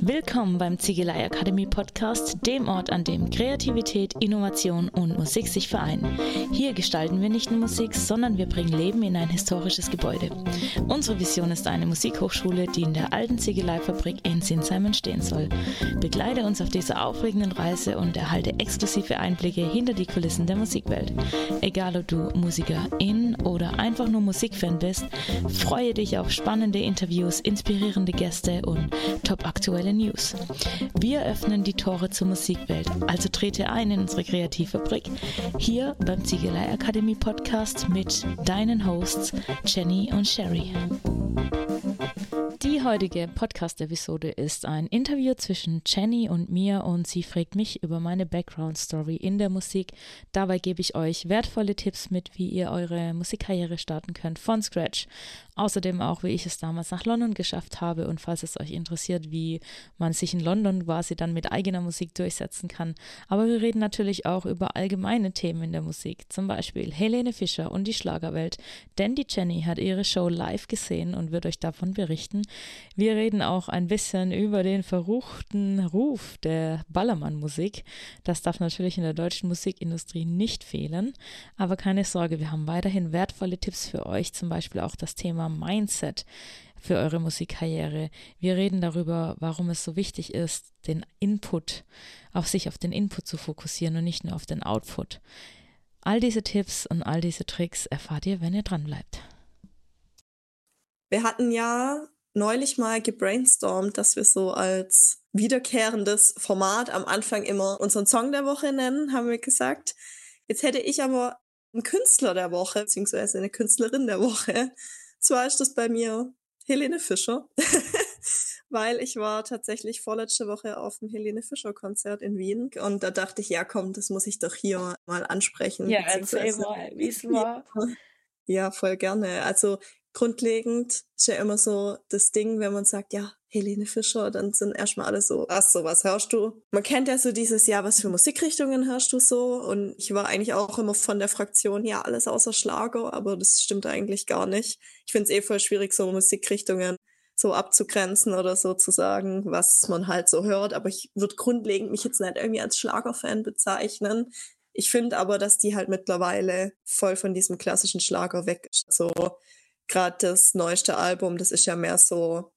Willkommen beim Ziegelei Akademie Podcast, dem Ort, an dem Kreativität, Innovation und Musik sich vereinen. Hier gestalten wir nicht nur Musik, sondern wir bringen Leben in ein historisches Gebäude. Unsere Vision ist eine Musikhochschule, die in der alten Ziegeleifabrik in Sinsheim entstehen soll. Begleite uns auf dieser aufregenden Reise und erhalte exklusive Einblicke hinter die Kulissen der Musikwelt. Egal ob du Musikerin oder einfach nur Musikfan bist, freue dich auf spannende Interviews, inspirierende Gäste und top-aktuelle News. Wir öffnen die Tore zur Musikwelt, also trete ein in unsere Kreativfabrik, hier beim Ziegelei Akademie Podcast mit deinen Hosts Jenny und Sherry. Die heutige Podcast-Episode ist ein Interview zwischen Jenny und mir und sie fragt mich über meine Background-Story in der Musik. Dabei gebe ich euch wertvolle Tipps mit, wie ihr eure Musikkarriere starten könnt von Scratch. Außerdem auch, wie ich es damals nach London geschafft habe und falls es euch interessiert, wie man sich in London quasi dann mit eigener Musik durchsetzen kann. Aber wir reden natürlich auch über allgemeine Themen in der Musik, zum Beispiel Helene Fischer und die Schlagerwelt, die Jenny hat ihre Show live gesehen und wird euch davon berichten. Wir reden auch ein bisschen über den verruchten Ruf der Ballermann-Musik. Das darf natürlich in der deutschen Musikindustrie nicht fehlen, aber keine Sorge, wir haben weiterhin wertvolle Tipps für euch, zum Beispiel auch das Thema Thema Mindset für eure Musikkarriere. Wir reden darüber, warum es so wichtig ist, den Input, auf sich auf den Input zu fokussieren und nicht nur auf den Output. All diese Tipps und all diese Tricks erfahrt ihr, wenn ihr dran bleibt. Wir hatten ja neulich mal gebrainstormt, dass wir so als wiederkehrendes Format am Anfang immer unseren Song der Woche nennen, haben wir gesagt. Jetzt hätte ich aber einen Künstler der Woche, beziehungsweise eine Künstlerin der Woche. Zwar ist das bei mir Helene Fischer, weil ich war tatsächlich vorletzte Woche auf dem Helene Fischer Konzert in Wien und da dachte ich, ja komm, das muss ich doch hier mal ansprechen. Ja, erzähl mal, wie es war. Ja, voll gerne. Also grundlegend ist ja immer so das Ding, wenn man sagt, ja, Helene Fischer, dann sind erstmal alle so, ach so, was hörst du? Man kennt ja so dieses Jahr, was für Musikrichtungen hörst du so? Und ich war eigentlich auch immer von der Fraktion, ja, alles außer Schlager, aber das stimmt eigentlich gar nicht. Ich finde es eh voll schwierig, so Musikrichtungen so abzugrenzen oder so zu sagen, was man halt so hört. Aber ich würde grundlegend mich jetzt nicht irgendwie als Schlagerfan bezeichnen. Ich finde aber, dass die halt mittlerweile voll von diesem klassischen Schlager weg ist. So gerade das neueste Album, das ist ja mehr so,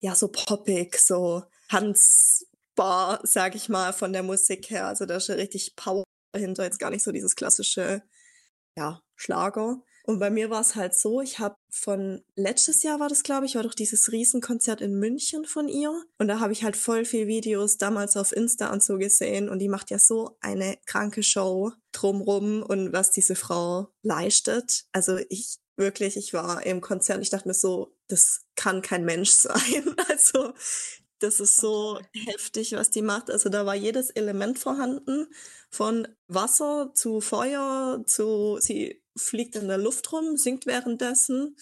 ja, so poppig, so tanzbar, sag ich mal, von der Musik her. Also da ist ja richtig Power dahinter, jetzt gar nicht so dieses klassische, ja, Schlager. Und bei mir war es halt so, ich habe von letztes Jahr war das, glaube ich, war doch dieses Riesenkonzert in München von ihr. Und da habe ich halt voll viel Videos damals auf Insta und so gesehen. Und die macht ja so eine kranke Show drumrum und was diese Frau leistet. Also ich wirklich, ich war im Konzert, ich dachte mir so, das kann kein Mensch sein. Also das ist so heftig, was die macht. Also da war jedes Element vorhanden, von Wasser zu Feuer zu, sie fliegt in der Luft rum, singt währenddessen.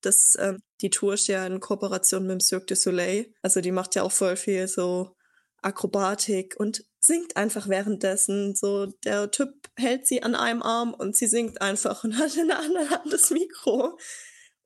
Das, äh, die Tour ist ja in Kooperation mit dem Cirque du Soleil. Also die macht ja auch voll viel so Akrobatik und singt einfach währenddessen. So, der Typ hält sie an einem Arm und sie singt einfach und hat in der anderen Hand das Mikro.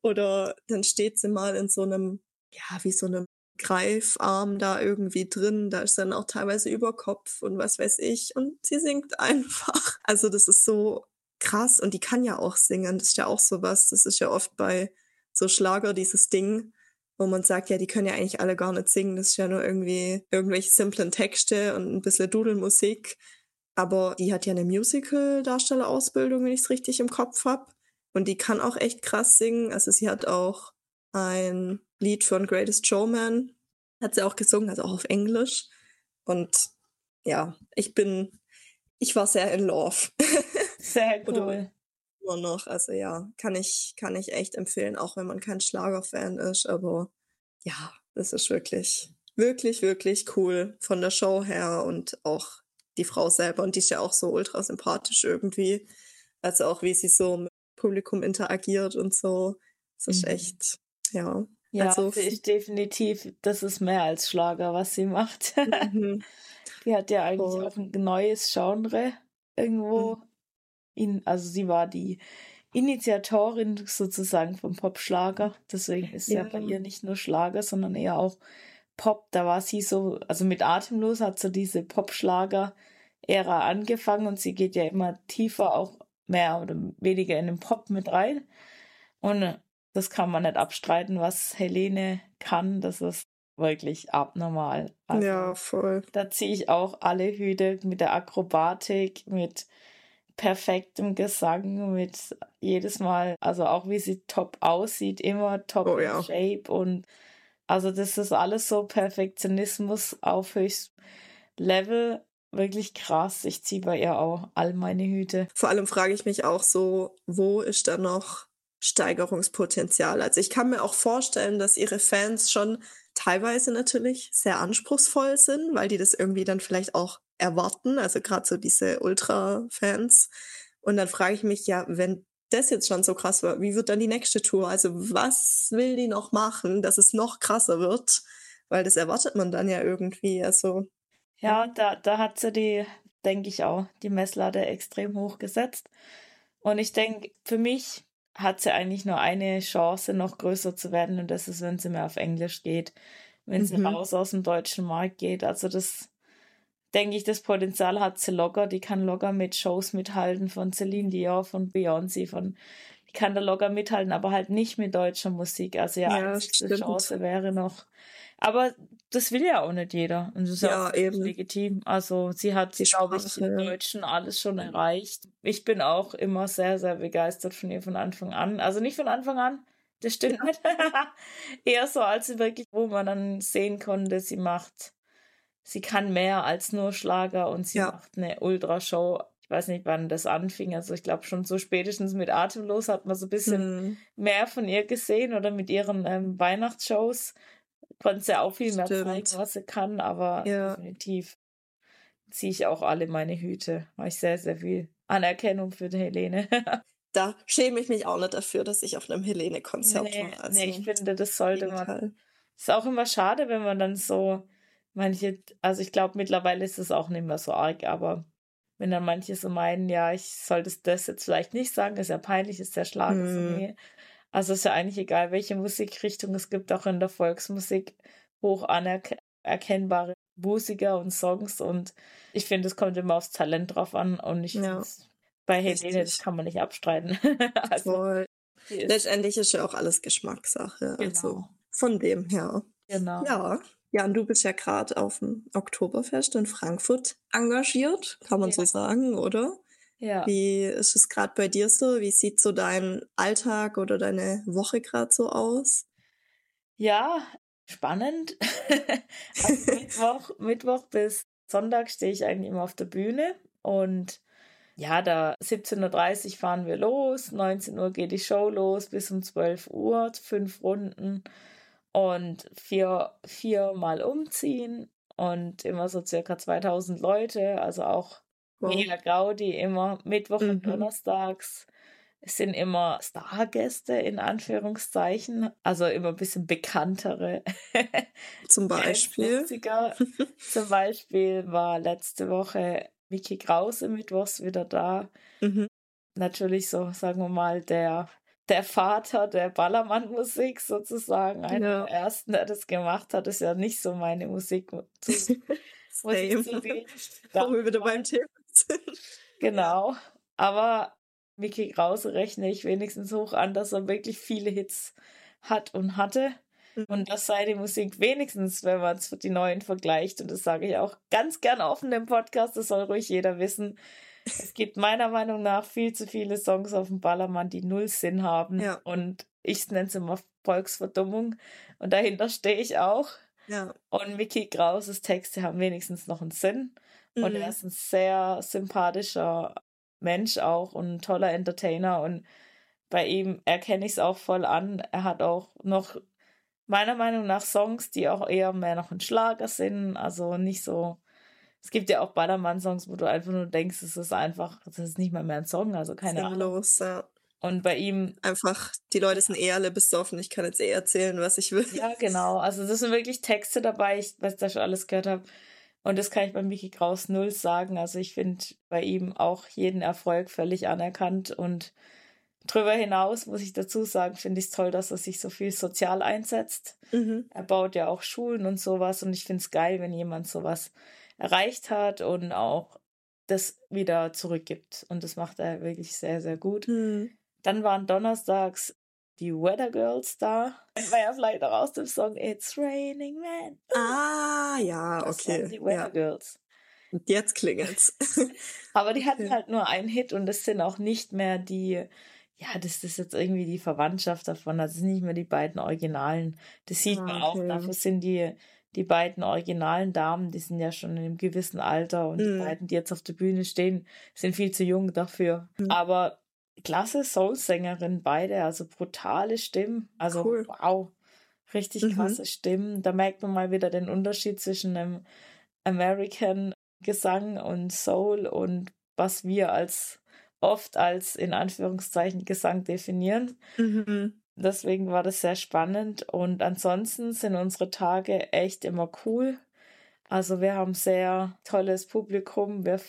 Oder dann steht sie mal in so einem, ja, wie so einem Greifarm da irgendwie drin. Da ist dann auch teilweise über Kopf und was weiß ich. Und sie singt einfach. Also das ist so krass. Und die kann ja auch singen. Das ist ja auch sowas. Das ist ja oft bei so Schlager dieses Ding, wo man sagt, ja, die können ja eigentlich alle gar nicht singen. Das ist ja nur irgendwie irgendwelche simplen Texte und ein bisschen Dudelmusik. Aber die hat ja eine Musical-Darstellerausbildung, wenn ich es richtig im Kopf habe. Und die kann auch echt krass singen. Also sie hat auch ein Lied von Greatest Showman, hat sie auch gesungen, also auch auf Englisch. Und ja, ich bin, ich war sehr in love. Sehr cool immer noch. Also ja, kann ich, kann ich echt empfehlen, auch wenn man kein Schlagerfan ist. Aber ja, das ist wirklich, wirklich, wirklich cool von der Show her und auch die Frau selber. Und die ist ja auch so ultra sympathisch irgendwie. Also auch wie sie so mit dem Publikum interagiert und so. Das ist mhm. echt, ja. Ja, also, ich definitiv, das ist mehr als Schlager, was sie macht. Mhm. die hat ja eigentlich oh. auch ein neues Genre irgendwo. Mhm ihn, also sie war die Initiatorin sozusagen vom Popschlager. Deswegen ist ja. ja bei ihr nicht nur Schlager, sondern eher auch Pop. Da war sie so, also mit Atemlos hat so diese Popschlager-Ära angefangen und sie geht ja immer tiefer auch mehr oder weniger in den Pop mit rein. Und das kann man nicht abstreiten, was Helene kann. Das ist wirklich abnormal. Also, ja, voll. Da ziehe ich auch alle Hüte mit der Akrobatik, mit perfektem Gesang, mit jedes Mal, also auch wie sie top aussieht, immer top oh, ja. Shape und also das ist alles so Perfektionismus auf höchstem Level. Wirklich krass. Ich ziehe bei ihr auch all meine Hüte. Vor allem frage ich mich auch so, wo ist da noch Steigerungspotenzial? Also ich kann mir auch vorstellen, dass ihre Fans schon teilweise natürlich sehr anspruchsvoll sind, weil die das irgendwie dann vielleicht auch erwarten, also gerade so diese Ultra-Fans. Und dann frage ich mich ja, wenn das jetzt schon so krass war, wie wird dann die nächste Tour? Also was will die noch machen, dass es noch krasser wird? Weil das erwartet man dann ja irgendwie. Also ja, da, da hat sie die, denke ich auch, die Messlatte extrem hoch gesetzt. Und ich denke, für mich hat sie eigentlich nur eine Chance, noch größer zu werden, und das ist, wenn sie mehr auf Englisch geht, wenn sie mhm. raus aus dem deutschen Markt geht. Also das denke ich, das Potenzial hat sie locker. Die kann locker mit Shows mithalten von Celine Dion, von Beyoncé, von die kann da locker mithalten, aber halt nicht mit deutscher Musik. Also ja, ja einzige Chance wäre noch. Aber das will ja auch nicht jeder. Und das ist ja auch eben. legitim. Also sie hat, glaube ich, im Deutschen alles schon erreicht. Ich bin auch immer sehr, sehr begeistert von ihr von Anfang an. Also nicht von Anfang an, das stimmt nicht. Eher so, als sie wirklich, wo man dann sehen konnte, sie macht sie kann mehr als nur Schlager und sie ja. macht eine Ultrashow. Ich weiß nicht, wann das anfing. Also ich glaube schon so spätestens mit Atemlos hat man so ein bisschen hm. mehr von ihr gesehen oder mit ihren ähm, Weihnachtsshows konnte sie auch viel mehr Stimmt. zeigen, was sie kann, aber ja. definitiv ziehe ich auch alle meine Hüte. Habe ich sehr, sehr viel Anerkennung für die Helene. da schäme ich mich auch nicht dafür, dass ich auf einem Helene-Konzert nee, war. Also nee, ich finde, das sollte man. Ist auch immer schade, wenn man dann so manche, also ich glaube mittlerweile ist es auch nicht mehr so arg, aber wenn dann manche so meinen, ja, ich sollte das jetzt vielleicht nicht sagen, ist ja peinlich, ist ja Schlag. Hm. Nee. Also ist ja eigentlich egal, welche Musikrichtung es gibt, auch in der Volksmusik hoch anerkennbare Musiker und Songs und ich finde, es kommt immer aufs Talent drauf an und ich ja. bei Helene, das kann man nicht abstreiten. also, Voll. Letztendlich ist ja auch alles Geschmackssache. Also genau. Also von dem her. Genau. Ja, ja, und du bist ja gerade auf dem Oktoberfest in Frankfurt engagiert, kann man ja. so sagen, oder? Ja. Wie ist es gerade bei dir so? Wie sieht so dein Alltag oder deine Woche gerade so aus? Ja, spannend. also Mittwoch, Mittwoch bis Sonntag stehe ich eigentlich immer auf der Bühne und ja, da 17.30 Uhr fahren wir los, 19 Uhr geht die Show los, bis um 12 Uhr, fünf Runden und vier, viermal umziehen und immer so circa 2000 Leute, also auch wow. mega Gaudi, immer Mittwoch mhm. und Donnerstags. Es sind immer Stargäste in Anführungszeichen, also immer ein bisschen bekanntere. Zum Beispiel. Zum Beispiel war letzte Woche Vicky Krause mittwochs wieder da. Mhm. Natürlich so, sagen wir mal, der der Vater der Ballermann-Musik sozusagen, einer ja. der ersten, der das gemacht hat, ist ja nicht so meine Musik. Zu, Same. Wo wir wieder beim Thema sind. Genau. Aber Mickey Krause rechne ich wenigstens hoch an, dass er wirklich viele Hits hat und hatte. Mhm. Und das sei die Musik wenigstens, wenn man es mit die neuen vergleicht. Und das sage ich auch ganz gern offen im Podcast, das soll ruhig jeder wissen es gibt meiner Meinung nach viel zu viele Songs auf dem Ballermann, die null Sinn haben. Ja. Und ich nenne es immer Volksverdummung. Und dahinter stehe ich auch. Ja. Und Mickey Krauses Texte haben wenigstens noch einen Sinn. Mhm. Und er ist ein sehr sympathischer Mensch auch und ein toller Entertainer. Und bei ihm erkenne ich es auch voll an. Er hat auch noch meiner Meinung nach Songs, die auch eher mehr noch ein Schlager sind. Also nicht so es gibt ja auch Ballermann-Songs, wo du einfach nur denkst, es ist einfach, das ist nicht mal mehr ein Song, also keine Ahnung. Los, ja. Und bei ihm. Einfach, die Leute sind eh alle besoffen, ich kann jetzt eh erzählen, was ich will. Ja, genau. Also, das sind wirklich Texte dabei, ich, was ich da schon alles gehört habe. Und das kann ich bei Mickey Kraus null sagen. Also, ich finde bei ihm auch jeden Erfolg völlig anerkannt und Drüber hinaus muss ich dazu sagen, finde ich es toll, dass er sich so viel sozial einsetzt. Mhm. Er baut ja auch Schulen und sowas und ich finde es geil, wenn jemand sowas erreicht hat und auch das wieder zurückgibt. Und das macht er wirklich sehr, sehr gut. Mhm. Dann waren donnerstags die Weather Girls da. Kennt man ja vielleicht auch aus dem Song It's Raining Man. Ah, ja, das okay. die Weather ja. Girls. Und jetzt klingelt's. Aber die hatten halt nur einen Hit und das sind auch nicht mehr die, ja, das ist jetzt irgendwie die Verwandtschaft davon. Das sind nicht mehr die beiden Originalen. Das sieht ah, man auch. Dafür sind die, die beiden originalen Damen, die sind ja schon in einem gewissen Alter und mhm. die beiden, die jetzt auf der Bühne stehen, sind viel zu jung dafür. Mhm. Aber klasse Soul-Sängerin beide, also brutale Stimmen. Also cool. wow, richtig mhm. krasse Stimmen. Da merkt man mal wieder den Unterschied zwischen einem American Gesang und Soul und was wir als oft als in Anführungszeichen Gesang definieren. Mhm. Deswegen war das sehr spannend und ansonsten sind unsere Tage echt immer cool. Also wir haben sehr tolles Publikum, wir,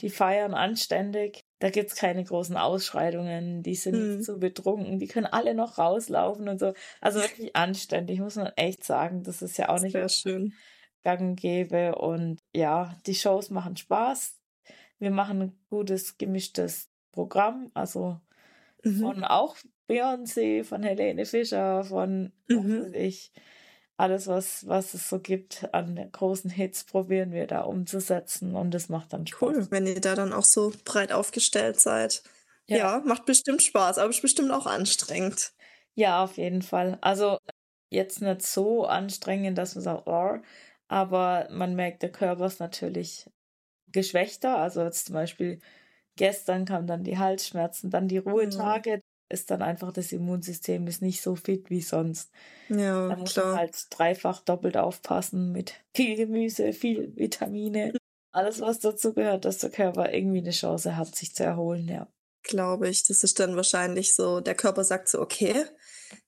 die feiern anständig. Da gibt's keine großen Ausschreitungen, die sind mhm. nicht so betrunken, die können alle noch rauslaufen und so. Also wirklich anständig, muss man echt sagen. Das ist ja auch nicht sehr schön. gang gäbe. Und ja, die Shows machen Spaß. Wir machen ein gutes, gemischtes Programm. Also mhm. von auch Beyoncé, von Helene Fischer, von mhm. ich alles, was, was es so gibt an großen Hits, probieren wir da umzusetzen und das macht dann Spaß. Cool, wenn ihr da dann auch so breit aufgestellt seid. Ja, ja macht bestimmt Spaß, aber ist bestimmt auch anstrengend. Ja, auf jeden Fall. Also jetzt nicht so anstrengend, dass man sagt, oh, aber man merkt, der Körper ist natürlich geschwächter. Also jetzt zum Beispiel gestern kamen dann die Halsschmerzen, dann die mhm. Ist dann einfach das Immunsystem ist nicht so fit wie sonst. Ja, da muss klar. man halt dreifach doppelt aufpassen mit viel Gemüse, viel Vitamine, alles was dazu gehört, dass der Körper irgendwie eine Chance hat, sich zu erholen, ja. Glaube ich, das ist dann wahrscheinlich so, der Körper sagt so, okay,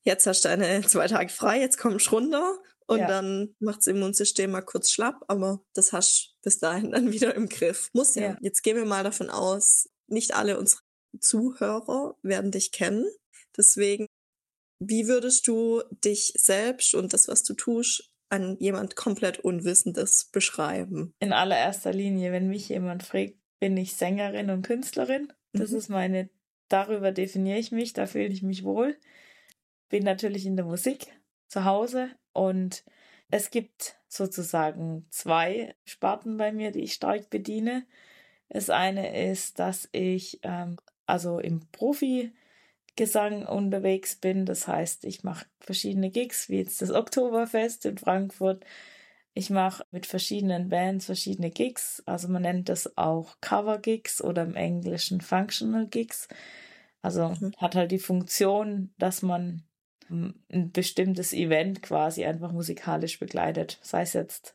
jetzt hast du deine zwei Tage frei, jetzt kommst du runter und ja. dann macht das Immunsystem mal kurz schlapp, aber das hast du bis dahin dann wieder im Griff. Muss ja. ja. Jetzt gehen wir mal davon aus, nicht alle unsere Zuhörer werden dich kennen. Deswegen, wie würdest du dich selbst und das, was du tust, an jemand komplett Unwissendes beschreiben? In allererster Linie, wenn mich jemand fragt, bin ich Sängerin und Künstlerin. Das mhm. ist meine, darüber definiere ich mich, da fühle ich mich wohl. Bin natürlich in der Musik zu Hause und es gibt sozusagen zwei Sparten bei mir, die ich stark bediene. Das eine ist, dass ich ähm, also im Profi-Gesang unterwegs bin. Das heißt, ich mache verschiedene Gigs, wie jetzt das Oktoberfest in Frankfurt. Ich mache mit verschiedenen Bands verschiedene Gigs. Also man nennt das auch Cover-Gigs oder im Englischen Functional Gigs. Also mhm. hat halt die Funktion, dass man ein bestimmtes Event quasi einfach musikalisch begleitet. Sei es jetzt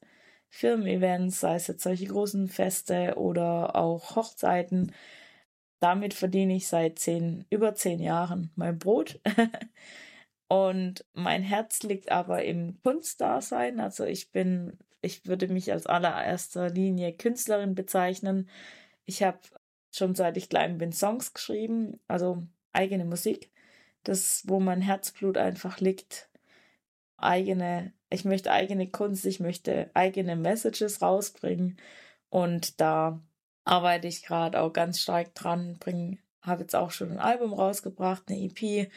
Firmen-Events, sei es jetzt solche großen Feste oder auch Hochzeiten damit verdiene ich seit zehn, über zehn Jahren mein Brot. Und mein Herz liegt aber im Kunstdasein. Also ich bin, ich würde mich als allererster Linie Künstlerin bezeichnen. Ich habe schon seit ich klein bin Songs geschrieben, also eigene Musik. Das, wo mein Herzblut einfach liegt. Eigene, ich möchte eigene Kunst, ich möchte eigene Messages rausbringen. Und da arbeite ich gerade auch ganz stark dran, bringe, habe jetzt auch schon ein Album rausgebracht, eine EP,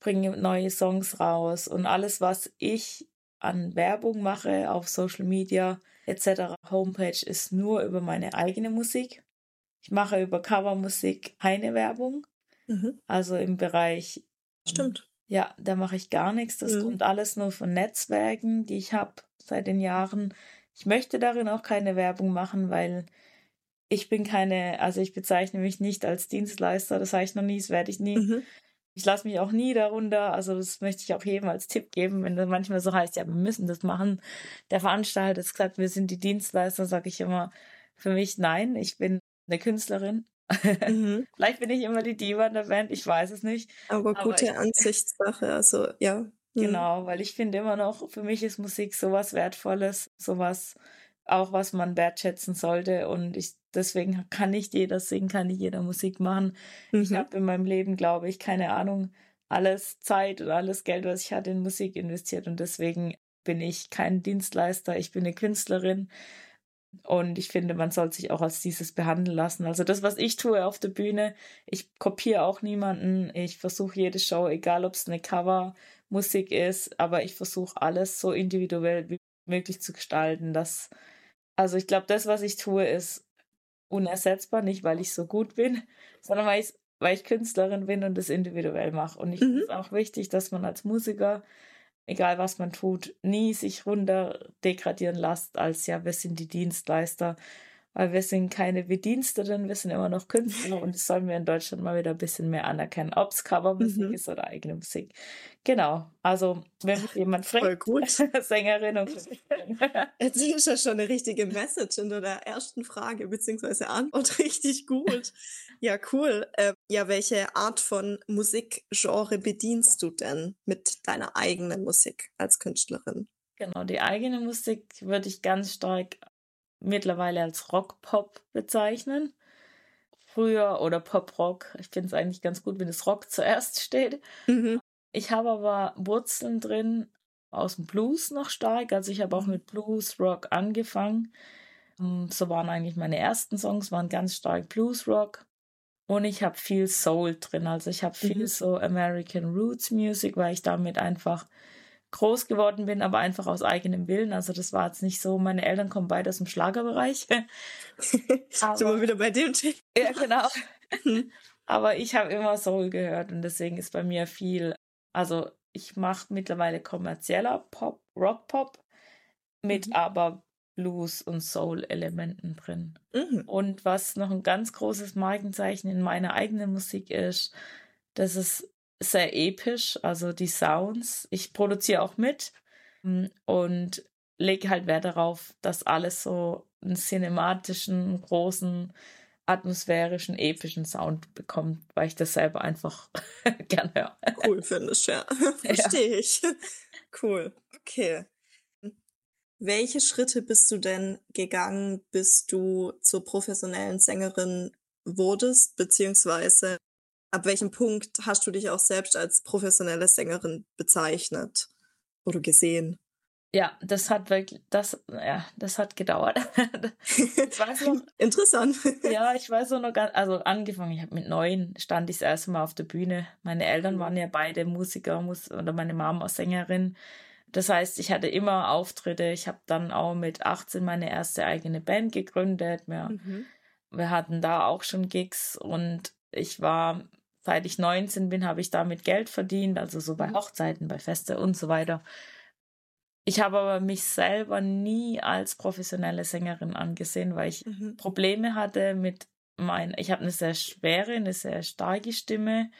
bringe neue Songs raus und alles, was ich an Werbung mache auf Social Media etc. Homepage ist nur über meine eigene Musik. Ich mache über Covermusik keine Werbung. Mhm. Also im Bereich. Stimmt. Ja, da mache ich gar nichts. Das mhm. kommt alles nur von Netzwerken, die ich habe seit den Jahren. Ich möchte darin auch keine Werbung machen, weil ich bin keine, also ich bezeichne mich nicht als Dienstleister, das sage ich noch nie, das werde ich nie. Mhm. Ich lasse mich auch nie darunter, also das möchte ich auch jedem als Tipp geben, wenn das manchmal so heißt, ja, wir müssen das machen. Der Veranstalter hat gesagt, wir sind die Dienstleister, sage ich immer, für mich nein, ich bin eine Künstlerin. Mhm. Vielleicht bin ich immer die Diva in der Band, ich weiß es nicht. Aber gute aber Ansichtssache, also ja. Mhm. Genau, weil ich finde immer noch, für mich ist Musik sowas Wertvolles, sowas auch, was man wertschätzen sollte. Und ich deswegen kann nicht jeder singen, kann nicht jeder Musik machen. Mhm. Ich habe in meinem Leben, glaube ich, keine Ahnung, alles Zeit und alles Geld, was ich hatte, in Musik investiert und deswegen bin ich kein Dienstleister, ich bin eine Künstlerin und ich finde, man soll sich auch als dieses behandeln lassen. Also das, was ich tue auf der Bühne, ich kopiere auch niemanden. Ich versuche jede Show, egal ob es eine Covermusik ist, aber ich versuche alles so individuell wie möglich zu gestalten. Dass, also ich glaube, das, was ich tue, ist unersetzbar, nicht weil ich so gut bin, sondern weil ich, weil ich Künstlerin bin und das individuell mache. Und ich mhm. finde es auch wichtig, dass man als Musiker egal was man tut, nie sich runter degradieren lasst als ja, wir sind die Dienstleister weil wir sind keine Bediensteten, wir sind immer noch Künstler und das sollen wir in Deutschland mal wieder ein bisschen mehr anerkennen, ob es Covermusik mhm. ist oder eigene Musik. Genau, also wenn mich jemand fragt. Sängerin und Künstlerin. Jetzt ist ja schon eine richtige Message in der ersten Frage beziehungsweise Antwort richtig gut. Ja, cool. Äh, ja, welche Art von Musikgenre bedienst du denn mit deiner eigenen Musik als Künstlerin? Genau, die eigene Musik würde ich ganz stark mittlerweile als Rock-Pop bezeichnen. Früher oder Pop-Rock. Ich finde es eigentlich ganz gut, wenn das Rock zuerst steht. Mhm. Ich habe aber Wurzeln drin aus dem Blues noch stark. Also ich habe auch mhm. mit Blues Rock angefangen. So waren eigentlich meine ersten Songs, waren ganz stark Blues Rock. Und ich habe viel Soul drin. Also ich habe viel mhm. so American Roots Music, weil ich damit einfach groß geworden bin, aber einfach aus eigenem Willen. Also das war jetzt nicht so, meine Eltern kommen beide aus dem Schlagerbereich. Sind wir wieder bei dem Thema? Ja, genau. Hm. aber ich habe immer Soul gehört und deswegen ist bei mir viel, also ich mache mittlerweile kommerzieller Pop, Rock-Pop mit mhm. aber Blues- und Soul-Elementen drin. Mhm. Und was noch ein ganz großes Markenzeichen in meiner eigenen Musik ist, dass es sehr episch, also die Sounds. Ich produziere auch mit hm, und lege halt Wert darauf, dass alles so einen cinematischen, großen, atmosphärischen, epischen Sound bekommt, weil ich das selber einfach gerne höre. Cool findest, ja. Verstehe ja. ich. Cool. Okay. Welche Schritte bist du denn gegangen, bis du zur professionellen Sängerin wurdest, beziehungsweise ab welchem Punkt hast du dich auch selbst als professionelle Sängerin bezeichnet oder gesehen? Ja, das hat wirklich, das, ja, das hat gedauert. das noch, Interessant. ja, ich weiß auch noch ganz, also angefangen, ich habe mit neun, stand ich das erste Mal auf der Bühne. Meine Eltern mhm. waren ja beide Musiker Mus oder meine auch Sängerin. Das heißt, ich hatte immer Auftritte. Ich habe dann auch mit 18 meine erste eigene Band gegründet. Wir, mhm. wir hatten da auch schon Gigs und ich war seit ich 19 bin, habe ich damit Geld verdient, also so bei mhm. Hochzeiten, bei Feste und so weiter. Ich habe aber mich selber nie als professionelle Sängerin angesehen, weil ich mhm. Probleme hatte mit mein, ich habe eine sehr schwere, eine sehr starke Stimme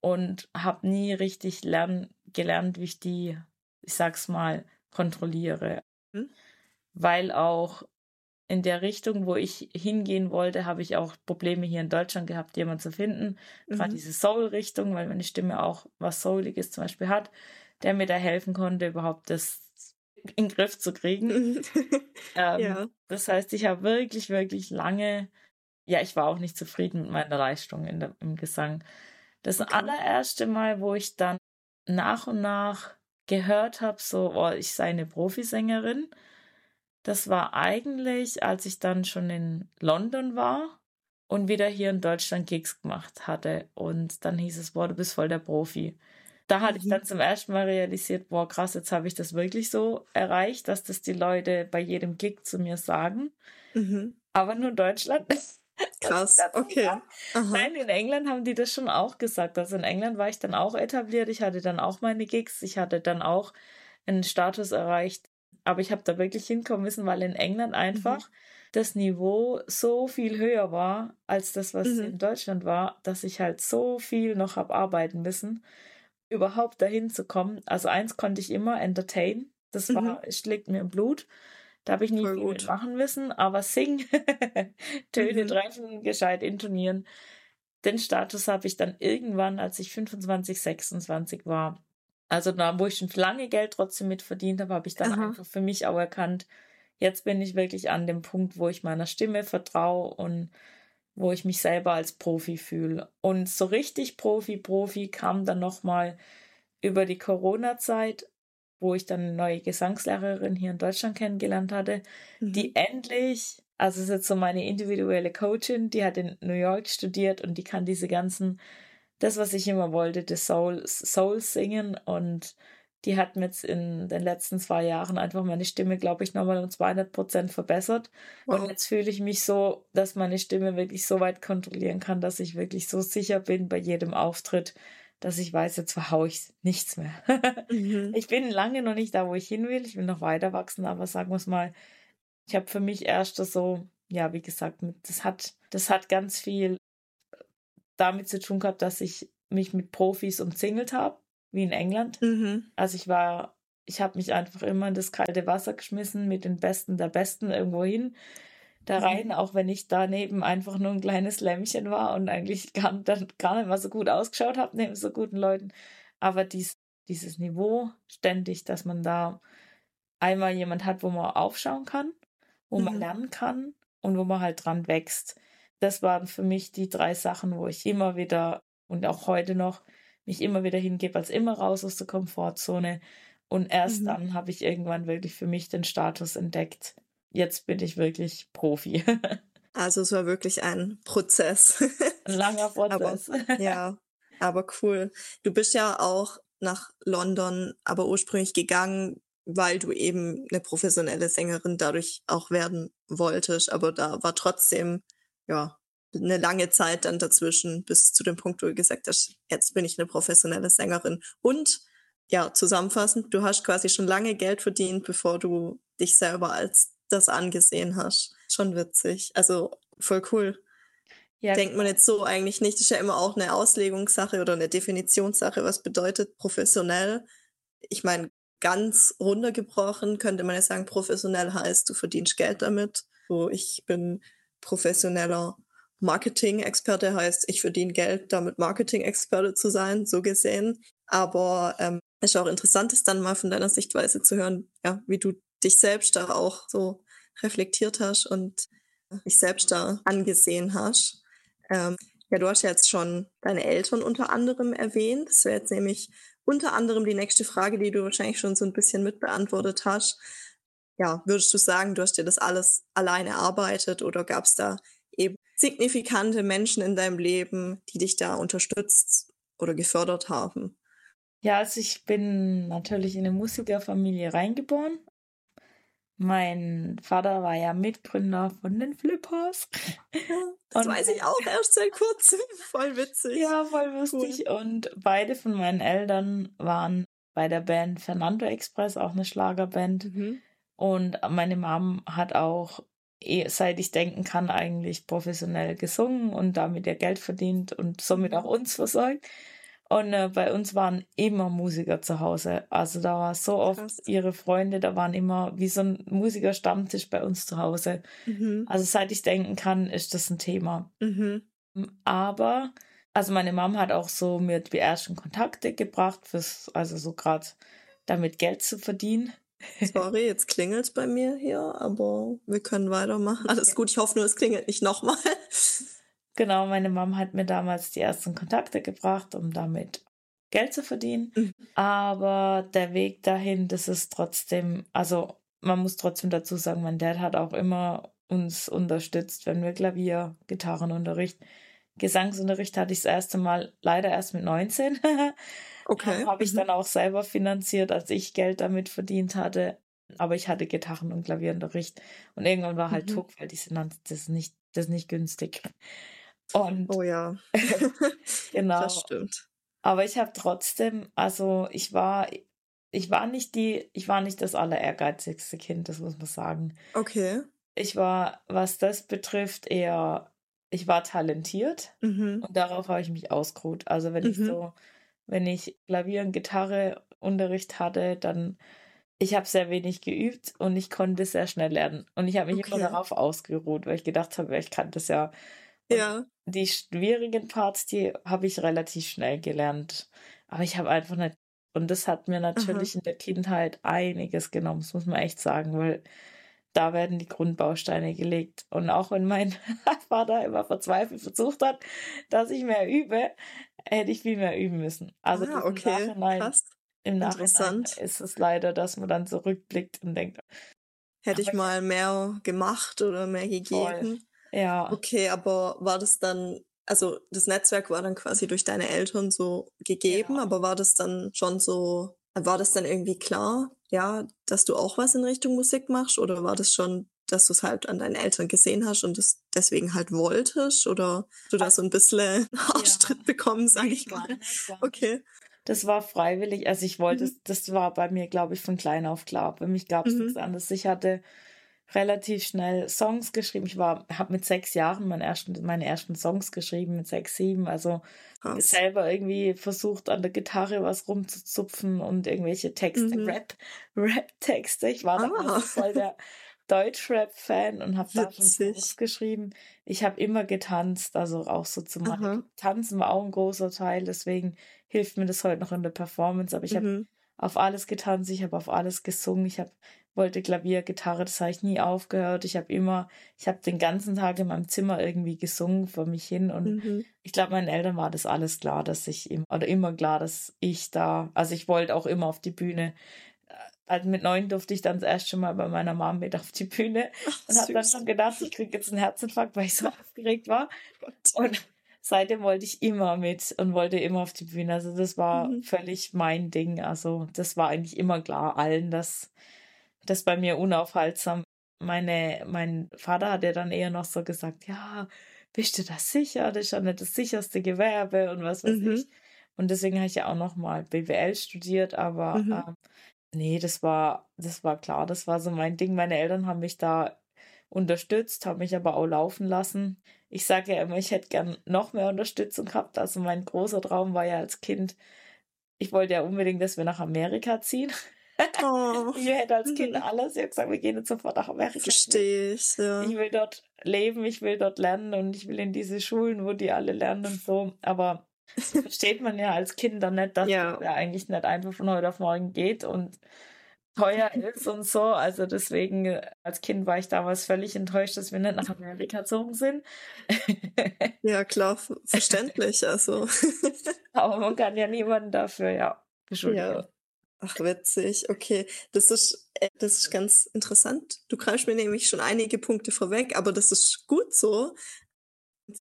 und habe nie richtig lern, gelernt, wie ich die, ich sag's mal, kontrolliere. Mhm. Weil auch in der Richtung, wo ich hingehen wollte, habe ich auch Probleme hier in Deutschland gehabt, jemanden zu finden. Mhm. Gerade diese Soul-Richtung, weil meine Stimme auch was Souliges zum Beispiel hat, der mir da helfen konnte, überhaupt das in den Griff zu kriegen. ähm, ja. Das heißt, ich habe wirklich, wirklich lange, ja, ich war auch nicht zufrieden mit meiner Leistung in der, im Gesang. Das okay. allererste Mal, wo ich dann nach und nach gehört habe, so, oh, ich sei eine Profisängerin, das war eigentlich, als ich dann schon in London war und wieder hier in Deutschland Gigs gemacht hatte. Und dann hieß es, boah, du bist voll der Profi. Da hatte mhm. ich dann zum ersten Mal realisiert, boah, krass, jetzt habe ich das wirklich so erreicht, dass das die Leute bei jedem Gig zu mir sagen. Mhm. Aber nur Deutschland. Krass, okay. Nein, in England haben die das schon auch gesagt. Also in England war ich dann auch etabliert. Ich hatte dann auch meine Gigs. Ich hatte dann auch einen Status erreicht, aber ich habe da wirklich hinkommen müssen, weil in England einfach mhm. das Niveau so viel höher war als das, was mhm. in Deutschland war, dass ich halt so viel noch habe arbeiten müssen, überhaupt dahin zu kommen. Also eins konnte ich immer entertain. Das mhm. war, es schlägt mir im Blut. Da habe ich nie Voll viel gut. machen müssen, aber singen, Töne mhm. treffen, gescheit intonieren. Den Status habe ich dann irgendwann, als ich 25, 26 war, also da, wo ich schon lange Geld trotzdem mit verdient habe, habe ich dann Aha. einfach für mich auch erkannt, jetzt bin ich wirklich an dem Punkt, wo ich meiner Stimme vertraue und wo ich mich selber als Profi fühle. Und so richtig Profi, Profi kam dann nochmal über die Corona-Zeit, wo ich dann eine neue Gesangslehrerin hier in Deutschland kennengelernt hatte, mhm. die endlich, also ist jetzt so meine individuelle Coachin, die hat in New York studiert und die kann diese ganzen, das, was ich immer wollte, das Soul, Soul singen und die hat mir jetzt in den letzten zwei Jahren einfach meine Stimme, glaube ich, nochmal um 200 Prozent verbessert. Wow. Und jetzt fühle ich mich so, dass meine Stimme wirklich so weit kontrollieren kann, dass ich wirklich so sicher bin bei jedem Auftritt, dass ich weiß, jetzt verhaue ich nichts mehr. mhm. Ich bin lange noch nicht da, wo ich hin will. Ich will noch weiter wachsen, aber sagen wir es mal, ich habe für mich erst so, ja, wie gesagt, das hat, das hat ganz viel damit zu tun gehabt, dass ich mich mit Profis umzingelt habe wie in England. Mhm. Also ich war, ich habe mich einfach immer in das kalte Wasser geschmissen mit den Besten der Besten irgendwo hin. Da mhm. rein, mhm. auch wenn ich daneben einfach nur ein kleines Lämmchen war und eigentlich gar, dann gar nicht mal so gut ausgeschaut habe neben so guten Leuten. Aber dies, dieses Niveau ständig, dass man da einmal jemand hat, wo man aufschauen kann, wo mhm. man lernen kann und wo man halt dran wächst. Das waren für mich die drei Sachen, wo ich immer wieder und auch heute noch mich immer wieder hingebe, als immer raus aus der Komfortzone. Und erst mhm. dann habe ich irgendwann wirklich für mich den Status entdeckt. Jetzt bin ich wirklich Profi. also es war wirklich ein Prozess. Ein langer Prozess. Aber, ja, aber cool. Du bist ja auch nach London, aber ursprünglich gegangen, weil du eben eine professionelle Sängerin dadurch auch werden wolltest. Aber da war trotzdem, ja, eine lange Zeit dann dazwischen, bis zu dem Punkt, wo du gesagt hast, jetzt bin ich eine professionelle Sängerin. Und ja, zusammenfassend, du hast quasi schon lange Geld verdient, bevor du dich selber als das angesehen hast. Schon witzig. Also voll cool. Ja. Denkt man jetzt so eigentlich nicht. Das ist ja immer auch eine Auslegungssache oder eine Definitionssache. Was bedeutet professionell? Ich meine, ganz runtergebrochen könnte man ja sagen, professionell heißt, du verdienst Geld damit. So, ich bin professioneller Marketing-Experte heißt, ich verdiene Geld, damit Marketing-Experte zu sein, so gesehen. Aber ähm, es ist auch interessant, ist dann mal von deiner Sichtweise zu hören, ja, wie du dich selbst da auch so reflektiert hast und dich selbst da angesehen hast. Ähm, ja, du hast jetzt schon deine Eltern unter anderem erwähnt. Das wäre jetzt nämlich unter anderem die nächste Frage, die du wahrscheinlich schon so ein bisschen mitbeantwortet hast. Ja, würdest du sagen, du hast dir das alles alleine erarbeitet oder gab es da eben signifikante Menschen in deinem Leben, die dich da unterstützt oder gefördert haben? Ja, also ich bin natürlich in eine Musikerfamilie reingeboren. Mein Vater war ja Mitgründer von den Flippers. Das und weiß ich auch erst seit kurzem. Voll witzig. Ja, voll lustig. Cool. Und beide von meinen Eltern waren bei der Band Fernando Express, auch eine Schlagerband. Mhm. Und meine Mom hat auch Eh, seit ich denken kann, eigentlich professionell gesungen und damit ihr Geld verdient und somit auch uns versorgt. Und äh, bei uns waren immer Musiker zu Hause. Also da war so oft Krass. ihre Freunde, da waren immer wie so ein Musikerstammtisch bei uns zu Hause. Mhm. Also seit ich denken kann, ist das ein Thema. Mhm. Aber, also meine Mom hat auch so mir die ersten Kontakte gebracht, fürs, also so gerade damit Geld zu verdienen. Sorry, jetzt klingelt es bei mir hier, aber wir können weitermachen. Alles gut, ich hoffe nur, es klingelt nicht nochmal. Genau, meine Mom hat mir damals die ersten Kontakte gebracht, um damit Geld zu verdienen. Mhm. Aber der Weg dahin, das ist trotzdem, also man muss trotzdem dazu sagen, mein Dad hat auch immer uns unterstützt, wenn wir Klavier, Gitarrenunterricht, Gesangsunterricht hatte ich das erste Mal leider erst mit 19. Okay. Habe ich mhm. dann auch selber finanziert, als ich Geld damit verdient hatte. Aber ich hatte Gitarren- und Klavierunterricht. Und irgendwann war halt mhm. Tuck, weil die sind dann, das ist nicht, das ist nicht günstig. Und oh ja. genau. Das stimmt. Aber ich habe trotzdem, also ich war, ich war nicht die, ich war nicht das aller ehrgeizigste Kind, das muss man sagen. Okay. Ich war, was das betrifft, eher, ich war talentiert mhm. und darauf habe ich mich ausgeruht. Also wenn mhm. ich so wenn ich Klavier und Gitarre Unterricht hatte, dann ich habe sehr wenig geübt und ich konnte sehr schnell lernen. Und ich habe mich okay. immer darauf ausgeruht, weil ich gedacht habe, ich kann das ja. Und ja. Die schwierigen Parts, die habe ich relativ schnell gelernt. Aber ich habe einfach nicht. Und das hat mir natürlich Aha. in der Kindheit einiges genommen, das muss man echt sagen, weil da werden die Grundbausteine gelegt. Und auch wenn mein Vater immer verzweifelt versucht hat, dass ich mehr übe, hätte ich viel mehr üben müssen. Also ah, okay. im Nachhinein, Krass. im Nachhinein ist es leider, dass man dann zurückblickt und denkt, hätte ich mal mehr gemacht oder mehr gegeben. Voll. Ja. Okay, aber war das dann, also das Netzwerk war dann quasi durch deine Eltern so gegeben, ja. aber war das dann schon so, war das dann irgendwie klar, ja, dass du auch was in Richtung Musik machst oder war das schon, dass du es halt an deinen Eltern gesehen hast und das deswegen halt wolltest oder du da so ein bisschen Arschtritt ja. bekommen, sag ich mal. Okay. Das war freiwillig, also ich wollte, mhm. das war bei mir, glaube ich, von klein auf klar. Bei mich gab es mhm. nichts anderes. Ich hatte relativ schnell Songs geschrieben. Ich war, habe mit sechs Jahren meine ersten, meine ersten Songs geschrieben, mit sechs, sieben. Also Krass. selber irgendwie versucht, an der Gitarre was rumzuzupfen und irgendwelche Texte, mhm. Rap, Rap-Texte. Ich war ah. damals voll der Deutschrap-Fan und habe da schon Songs geschrieben. Ich habe immer getanzt, also auch so zum Tanzen war auch ein großer Teil, deswegen hilft mir das heute noch in der Performance. Aber ich mhm. habe auf alles getanzt, ich habe auf alles gesungen, ich habe wollte Klavier, Gitarre, das habe ich nie aufgehört. Ich habe immer, ich habe den ganzen Tag in meinem Zimmer irgendwie gesungen vor mich hin und mhm. ich glaube, meinen Eltern war das alles klar, dass ich immer, oder immer klar, dass ich da, also ich wollte auch immer auf die Bühne. Also mit neun durfte ich dann das erste Mal bei meiner Mom mit auf die Bühne Ach, und habe dann schon gedacht, ich kriege jetzt einen Herzinfarkt, weil ich so aufgeregt war. Und seitdem wollte ich immer mit und wollte immer auf die Bühne. Also das war mhm. völlig mein Ding. Also das war eigentlich immer klar allen, dass das bei mir unaufhaltsam. Meine, mein Vater hat ja dann eher noch so gesagt, ja, bist du das sicher? Das ist ja nicht das sicherste Gewerbe und was weiß mhm. ich. Und deswegen habe ich ja auch noch mal BWL studiert, aber mhm. äh, nee, das war, das war klar, das war so mein Ding. Meine Eltern haben mich da unterstützt, haben mich aber auch laufen lassen. Ich sage ja immer, ich hätte gern noch mehr Unterstützung gehabt. Also mein großer Traum war ja als Kind, ich wollte ja unbedingt, dass wir nach Amerika ziehen. Oh. Ich hätte als Kind alles. Ich habe gesagt, wir gehen jetzt sofort nach Amerika. Verstehe ich, ja. Ich will dort leben, ich will dort lernen und ich will in diese Schulen, wo die alle lernen und so. Aber das versteht man ja als Kind dann nicht, dass ja. das ja eigentlich nicht einfach von heute auf morgen geht und teuer ist und so. Also deswegen, als Kind war ich damals völlig enttäuscht, dass wir nicht nach Amerika gezogen sind. ja, klar, verständlich. Also. Aber man kann ja niemanden dafür, ja, beschuldigen. Ja. Ach, witzig. Okay, das ist, äh, das ist ganz interessant. Du greifst mir nämlich schon einige Punkte vorweg, aber das ist gut so.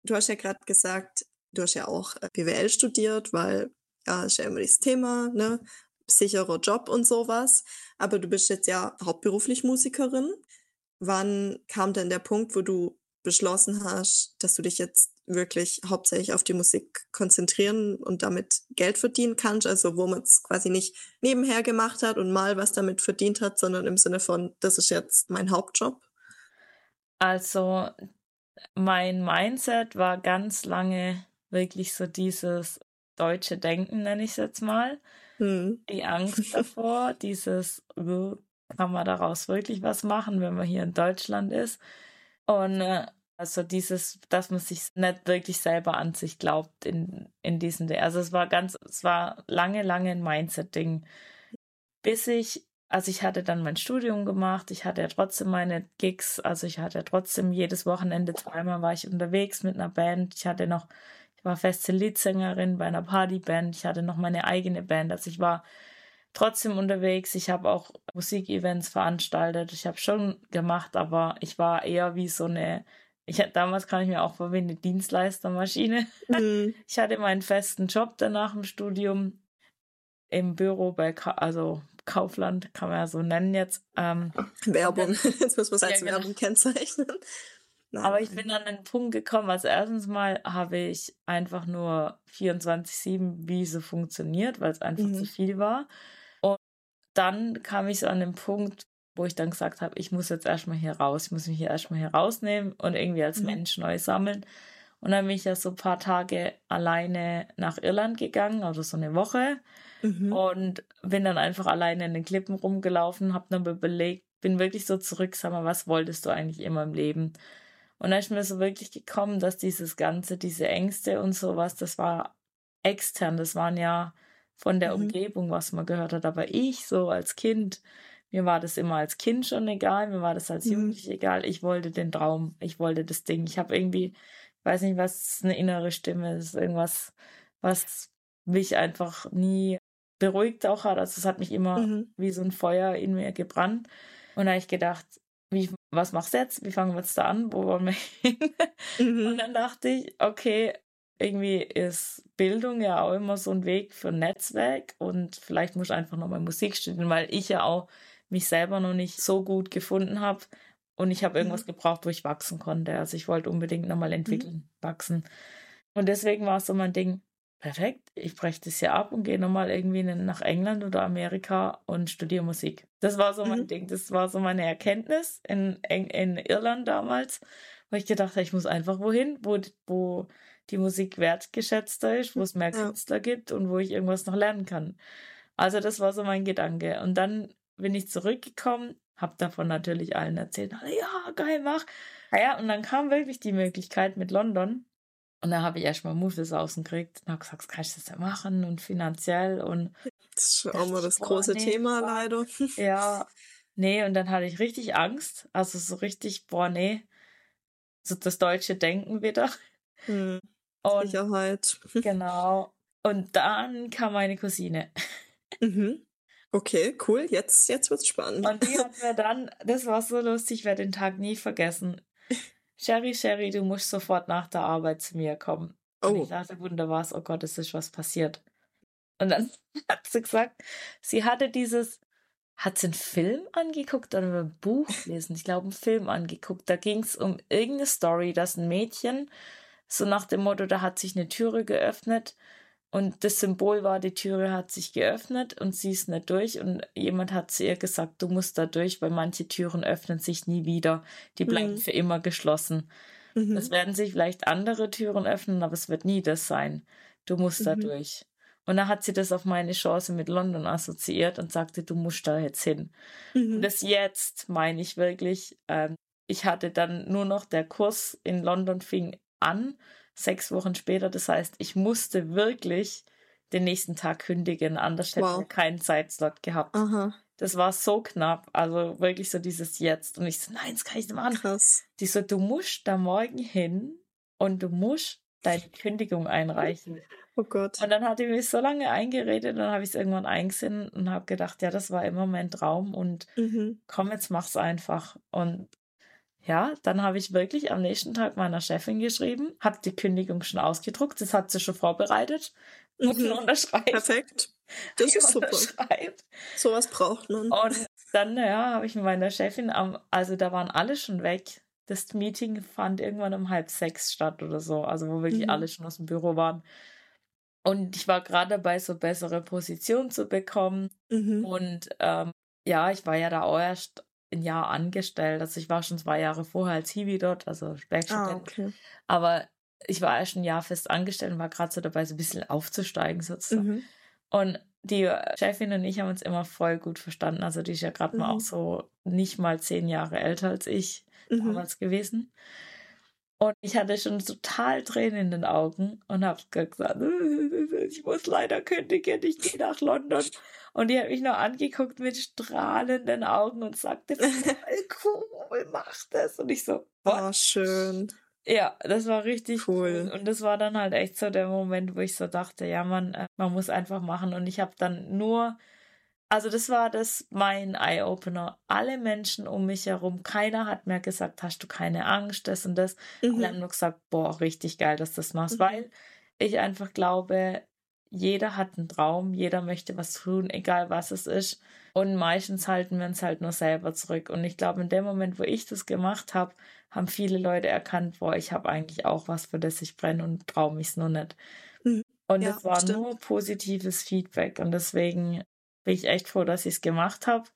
Du hast ja gerade gesagt, du hast ja auch äh, BWL studiert, weil ja, ist ja immer das Thema, ne? Sicherer Job und sowas. Aber du bist jetzt ja hauptberuflich Musikerin. Wann kam denn der Punkt, wo du beschlossen hast, dass du dich jetzt wirklich hauptsächlich auf die Musik konzentrieren und damit Geld verdienen kannst, also wo man es quasi nicht nebenher gemacht hat und mal was damit verdient hat, sondern im Sinne von, das ist jetzt mein Hauptjob? Also mein Mindset war ganz lange wirklich so dieses deutsche Denken, nenne ich es jetzt mal. Hm. Die Angst davor, dieses, kann man daraus wirklich was machen, wenn man hier in Deutschland ist. Und äh, also dieses, dass man sich nicht wirklich selber an sich glaubt in, in diesem Ding. Also es war ganz, es war lange, lange ein Mindset-Ding. Bis ich, also ich hatte dann mein Studium gemacht, ich hatte ja trotzdem meine Gigs, also ich hatte ja trotzdem jedes Wochenende zweimal war ich unterwegs mit einer Band. Ich hatte noch, ich war feste Leadsängerin bei einer Partyband, ich hatte noch meine eigene Band. Also ich war trotzdem unterwegs. Ich habe auch Musikevents veranstaltet. Ich habe schon gemacht, aber ich war eher wie so eine ich hatte damals kann ich mir auch vor wie eine Dienstleistermaschine. Mhm. Ich hatte meinen festen Job danach im Studium im Büro bei Ka also Kaufland, kann man ja so nennen jetzt. Ähm, Werbung, jetzt muss man es als ja, genau. Werbung kennzeichnen. Nein, Aber ich bin an den Punkt gekommen, also erstens mal habe ich einfach nur 24-7, wie so funktioniert, weil es einfach mhm. zu viel war. Und dann kam ich so an den Punkt, wo ich dann gesagt habe, ich muss jetzt erstmal hier raus, ich muss mich hier erstmal hier rausnehmen und irgendwie als mhm. Mensch neu sammeln. Und dann bin ich ja so ein paar Tage alleine nach Irland gegangen, also so eine Woche. Mhm. Und bin dann einfach alleine in den Klippen rumgelaufen, habe dann überlegt, bin wirklich so zurück, sag mal, was wolltest du eigentlich immer im Leben? Und dann ist mir so wirklich gekommen, dass dieses Ganze, diese Ängste und sowas, das war extern, das waren ja von der mhm. Umgebung, was man gehört hat. Aber ich so als Kind Mir war das immer als Kind schon egal, mir war das als Mhm. Jugendliche egal. Ich wollte den Traum, ich wollte das Ding. Ich habe irgendwie, weiß nicht, was eine innere Stimme ist, irgendwas, was mich einfach nie beruhigt auch hat. Also es hat mich immer Mhm. wie so ein Feuer in mir gebrannt. Und da habe ich gedacht, wie, was machst du jetzt? Wie fangen wir jetzt da an? Wo wollen wir hin? Und Mhm. dann dachte ich, okay, irgendwie ist Bildung ja auch immer so ein Weg für ein Netzwerk und vielleicht muss ich einfach nochmal Musik studieren, weil ich ja auch mich selber noch nicht so gut gefunden habe und ich habe irgendwas gebraucht, wo ich wachsen konnte. Also ich wollte unbedingt nochmal entwickeln, wachsen. Und deswegen war es so mein Ding, perfekt, ich breche das hier ab und gehe nochmal irgendwie nach England oder Amerika und studiere Musik. Das war so mein Mhm. Ding, das war so meine Erkenntnis in, in, in Irland damals, wo ich gedacht habe, ich muss einfach wohin, wo, wo die Musik wertgeschätzter ist, wo es mehr Ja. Künstler gibt und wo ich irgendwas noch lernen kann. Also das war so mein Gedanke. Und dann bin ich zurückgekommen, habe davon natürlich allen erzählt, ja, geil, mach. Naja, und dann kam wirklich die Möglichkeit mit London. Und da habe ich erstmal Mut des Außen gekriegt und habe gesagt, kann ich das ja machen und finanziell und Das ist schon auch mal das Boah, große nee, Thema, leider. ja, nee, und dann hatte ich richtig Angst. Also so richtig, boah, nee, so das deutsche Denken wieder. Hm, Und Sicherheit. genau. Und dann kam meine Cousine. Mhm. Okay, cool. Jetzt, jetzt wird's spannend. Und die hat mir dann, das war so lustig, ich werde den Tag nie vergessen. Sherry, Sherry, du musst sofort nach der Arbeit zu mir kommen. Und Oh. ich dachte, wunderbar, oh Gott, es ist was passiert. Und dann hat sie gesagt, sie hatte dieses, hat sie einen Film angeguckt oder ein Buch gelesen? Ich glaube, einen Film angeguckt. Da ging es um irgendeine Story, dass ein Mädchen, so nach dem Motto, da hat sich eine Türe geöffnet und das Symbol war, die Türe hat sich geöffnet und sie ist nicht durch und jemand hat zu ihr gesagt, du musst da durch, weil manche Türen öffnen sich nie wieder. Die bleiben Mhm. für immer geschlossen. Mhm. Es werden sich vielleicht andere Türen öffnen, aber es wird nie das sein. Du musst da Mhm. durch. Und dann hat sie das auf meine Chance mit London assoziiert und sagte, du musst da jetzt hin. Und Mhm. das jetzt meine ich wirklich. Ähm, ich hatte dann nur noch der Kurs in London fing an, sechs Wochen später. Das heißt, ich musste wirklich den nächsten Tag kündigen. Anders Wow. wir keinen Zeitslot gehabt. Aha, Das war so knapp. Also wirklich so dieses Jetzt. Und ich so, nein, das kann ich nicht machen. krass. Die so, du musst da morgen hin und du musst deine Kündigung einreichen. Oh Gott. Und dann hat die mich so lange eingeredet, dann habe ich es irgendwann eingesehen und habe gedacht, ja, das war immer mein Traum und Mhm. komm, jetzt mach's einfach. Und ja, dann habe ich wirklich am nächsten Tag meiner Chefin geschrieben, habe die Kündigung schon ausgedruckt, das hat sie schon vorbereitet. Muss Mhm. nur unterschreiben. Perfekt. Das ist super. Unterschreibt. Sowas braucht man. Und dann, ja, habe ich mit meiner Chefin am, also da waren alle schon weg. Das Meeting fand irgendwann um halb sechs statt oder so, also wo wirklich Mhm. alle schon aus dem Büro waren. Und ich war gerade dabei, so bessere Position zu bekommen. Mhm. Und ähm, ja, ich war ja da auch erst ein Jahr angestellt. Also ich war schon zwei Jahre vorher als Hiwi dort, also Ah, Werkstudent. okay. Aber ich war erst ein Jahr fest angestellt und war gerade so dabei, so ein bisschen aufzusteigen sozusagen. Mhm. Und die Chefin und ich haben uns immer voll gut verstanden. Also die ist ja gerade mal Mhm. auch so nicht mal zehn Jahre älter als ich Mhm. damals gewesen. Und ich hatte schon total Tränen in den Augen und habe gesagt, ich muss leider kündigen, ich gehe nach London. Und die hat mich noch angeguckt mit strahlenden Augen und sagte, cool, mach das. Und ich so, what? Oh, schön. Ja, das war richtig Cool. cool. Und das war dann halt echt so der Moment, wo ich so dachte, ja, man, äh, man muss einfach machen. Und ich habe dann nur, also das war das mein Eye-Opener. Alle Menschen um mich herum, keiner hat mir gesagt, hast du keine Angst, das und das. Alle Mhm. haben nur gesagt, boah, richtig geil, dass du das machst, Mhm. weil ich einfach glaube, jeder hat einen Traum, jeder möchte was tun, egal was es ist. Und meistens halten wir uns halt nur selber zurück. Und ich glaube, in dem Moment, wo ich das gemacht habe, haben viele Leute erkannt, boah, ich habe eigentlich auch was, für das ich brenne und traue mich nur nicht. Mhm. Und Ja, es war stimmt. nur positives Feedback. Und deswegen bin ich echt froh, dass ich es gemacht habe.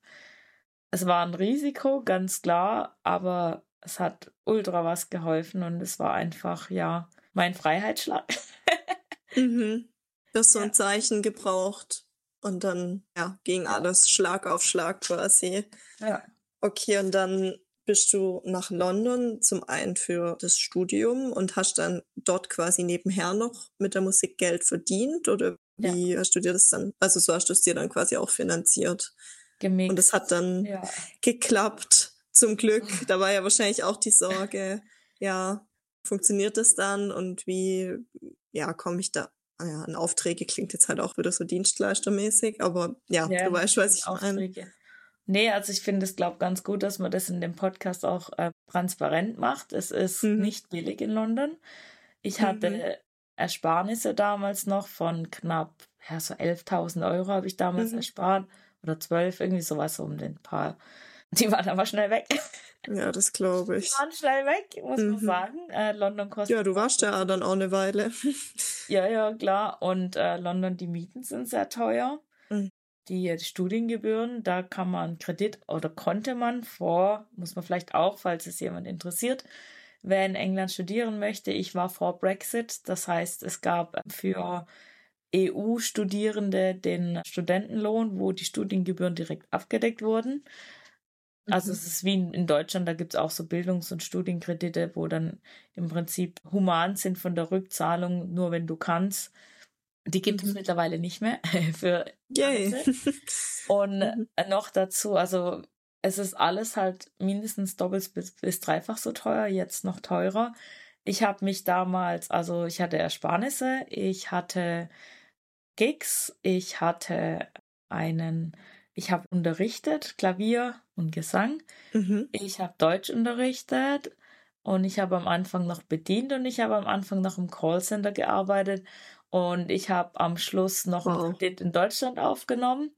Es war ein Risiko, ganz klar, aber es hat ultra was geholfen und es war einfach, ja, mein Freiheitsschlag. Mhm. Du hast so Ja. ein Zeichen gebraucht und dann, ja, ging alles Schlag auf Schlag quasi. Ja. Okay, und dann bist du nach London zum einen für das Studium und hast dann dort quasi nebenher noch mit der Musik Geld verdient oder Ja. wie hast du dir das dann, also so hast du es dir dann quasi auch finanziert? Gemixt. Und es hat dann ja. geklappt, zum Glück. Da war ja wahrscheinlich auch die Sorge, ja, funktioniert das dann und wie, ja, komme ich da ja, an Aufträge klingt jetzt halt auch wieder so dienstleistermäßig, aber ja, ja du weißt, was ich meine. Nee, also ich finde es, glaube ganz gut, dass man das in dem Podcast auch äh, transparent macht. Es ist mhm. nicht billig in London. Ich hatte mhm. Ersparnisse damals noch von knapp, ja, so 11.000 Euro habe ich damals mhm. erspart. Oder 12, irgendwie sowas um den paar. Die waren aber schnell weg. Ja, das glaube ich. Die waren schnell weg, muss man mhm. sagen. Äh, London kostet. Ja, du warst ja dann auch eine Weile. ja, ja, klar. Und äh, London, die Mieten sind sehr teuer. Mhm die Studiengebühren, da kann man Kredit oder konnte man vor, muss man vielleicht auch, falls es jemand interessiert, wer in England studieren möchte. Ich war vor Brexit, das heißt, es gab für EU-Studierende den Studentenlohn, wo die Studiengebühren direkt abgedeckt wurden. Also mhm. es ist wie in Deutschland, da gibt es auch so Bildungs- und Studienkredite, wo dann im Prinzip human sind von der Rückzahlung, nur wenn du kannst. Die gibt mhm. es mittlerweile nicht mehr für Yay. Und mhm. noch dazu, also es ist alles halt mindestens doppelt bis, bis dreifach so teuer, jetzt noch teurer. Ich habe mich damals, also ich hatte Ersparnisse, ich hatte Gigs, ich hatte einen, ich habe unterrichtet, Klavier und Gesang, mhm. ich habe Deutsch unterrichtet und ich habe am Anfang noch bedient und ich habe am Anfang noch im Callcenter gearbeitet und ich habe am Schluss noch wow. einen Kredit in Deutschland aufgenommen,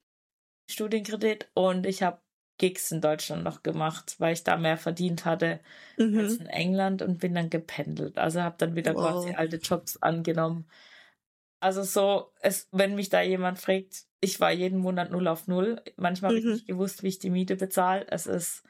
Studienkredit, und ich habe Gigs in Deutschland noch gemacht, weil ich da mehr verdient hatte mhm. als in England und bin dann gependelt. Also habe dann wieder wow. quasi alte Jobs angenommen. Also so, es, wenn mich da jemand fragt, ich war jeden Monat null auf null. Manchmal mhm. habe ich nicht gewusst, wie ich die Miete bezahle. Es ist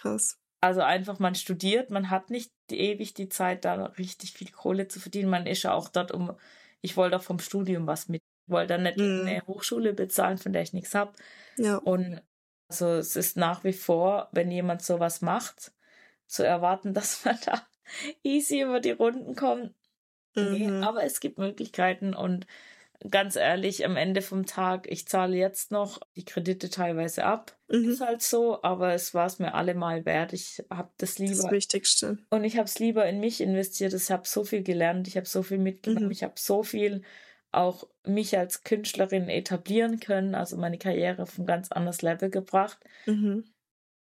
krass. Also einfach, man studiert, man hat nicht ewig die Zeit, da richtig viel Kohle zu verdienen. Man ist ja auch dort, um ich wollte auch vom Studium was mit. Ich wollte dann nicht mhm. eine Hochschule bezahlen, von der ich nichts habe. Ja. Und also es ist nach wie vor, wenn jemand sowas macht, zu erwarten, dass man da easy über die Runden kommt. Mhm. Aber es gibt Möglichkeiten und ganz ehrlich, am Ende vom Tag, ich zahle jetzt noch die Kredite teilweise ab. Mhm. Ist halt so, aber es war es mir allemal wert. Ich habe das lieber. Das Wichtigste. Und ich habe es lieber in mich investiert. Ich habe so viel gelernt, ich habe so viel mitgenommen, mhm. ich habe so viel auch mich als Künstlerin etablieren können, also meine Karriere auf ein ganz anderes Level gebracht. Mhm.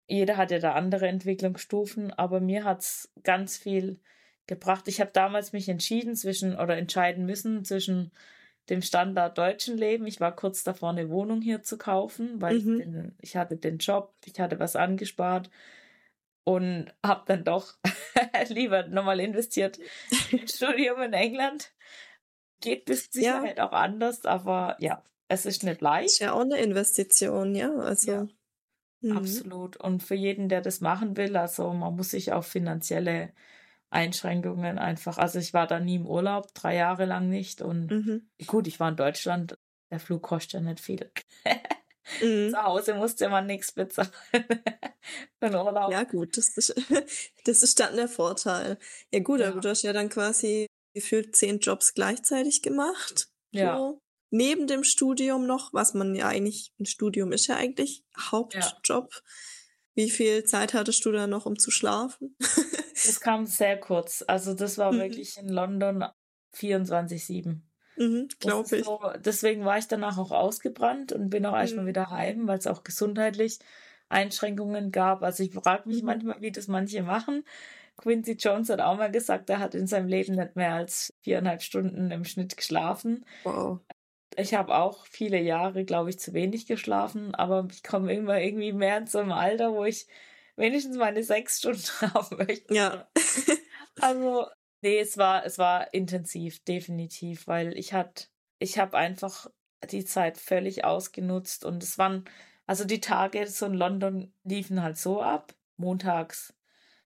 Jeder hat ja da andere Entwicklungsstufen, aber mir hat es ganz viel gebracht. Ich habe damals mich entschieden zwischen oder entscheiden müssen zwischen dem Standard deutschen Leben. Ich war kurz davor, eine Wohnung hier zu kaufen, weil mhm. ich, den, ich hatte den Job, ich hatte was angespart und habe dann doch lieber nochmal investiert im Studium in England. Geht bis Sicherheit ja. auch anders, aber ja, es ist nicht leicht. Ist ja auch eine Investition, ja. Also. Ja, mhm. Absolut. Und für jeden, der das machen will, also man muss sich auf finanzielle Einschränkungen einfach. Also ich war da nie im Urlaub, drei Jahre lang nicht. Und mhm. gut, ich war in Deutschland, der Flug kostet ja nicht viel. mhm. Zu Hause musste man nichts bezahlen. Für den Urlaub. Ja, gut, das ist, das ist dann der Vorteil. Ja, gut, ja. aber du hast ja dann quasi gefühlt zehn Jobs gleichzeitig gemacht. Ja. So. Neben dem Studium noch, was man ja eigentlich, ein Studium ist ja eigentlich Hauptjob. Ja. Wie viel Zeit hattest du da noch, um zu schlafen? Es kam sehr kurz. Also das war mhm. wirklich in London 24-7. Mhm, Glaube ich. So, deswegen war ich danach auch ausgebrannt und bin auch mhm. erstmal wieder heim, weil es auch gesundheitlich Einschränkungen gab. Also ich frage mich mhm. manchmal, wie das manche machen. Quincy Jones hat auch mal gesagt, er hat in seinem Leben nicht mehr als viereinhalb Stunden im Schnitt geschlafen. Wow. Ich habe auch viele Jahre, glaube ich, zu wenig geschlafen, aber ich komme immer irgendwie mehr so einem Alter, wo ich wenigstens meine sechs Stunden haben möchte. Ja. also, nee, es war, es war intensiv, definitiv, weil ich hatte, ich habe einfach die Zeit völlig ausgenutzt und es waren, also die Tage so in London liefen halt so ab. Montags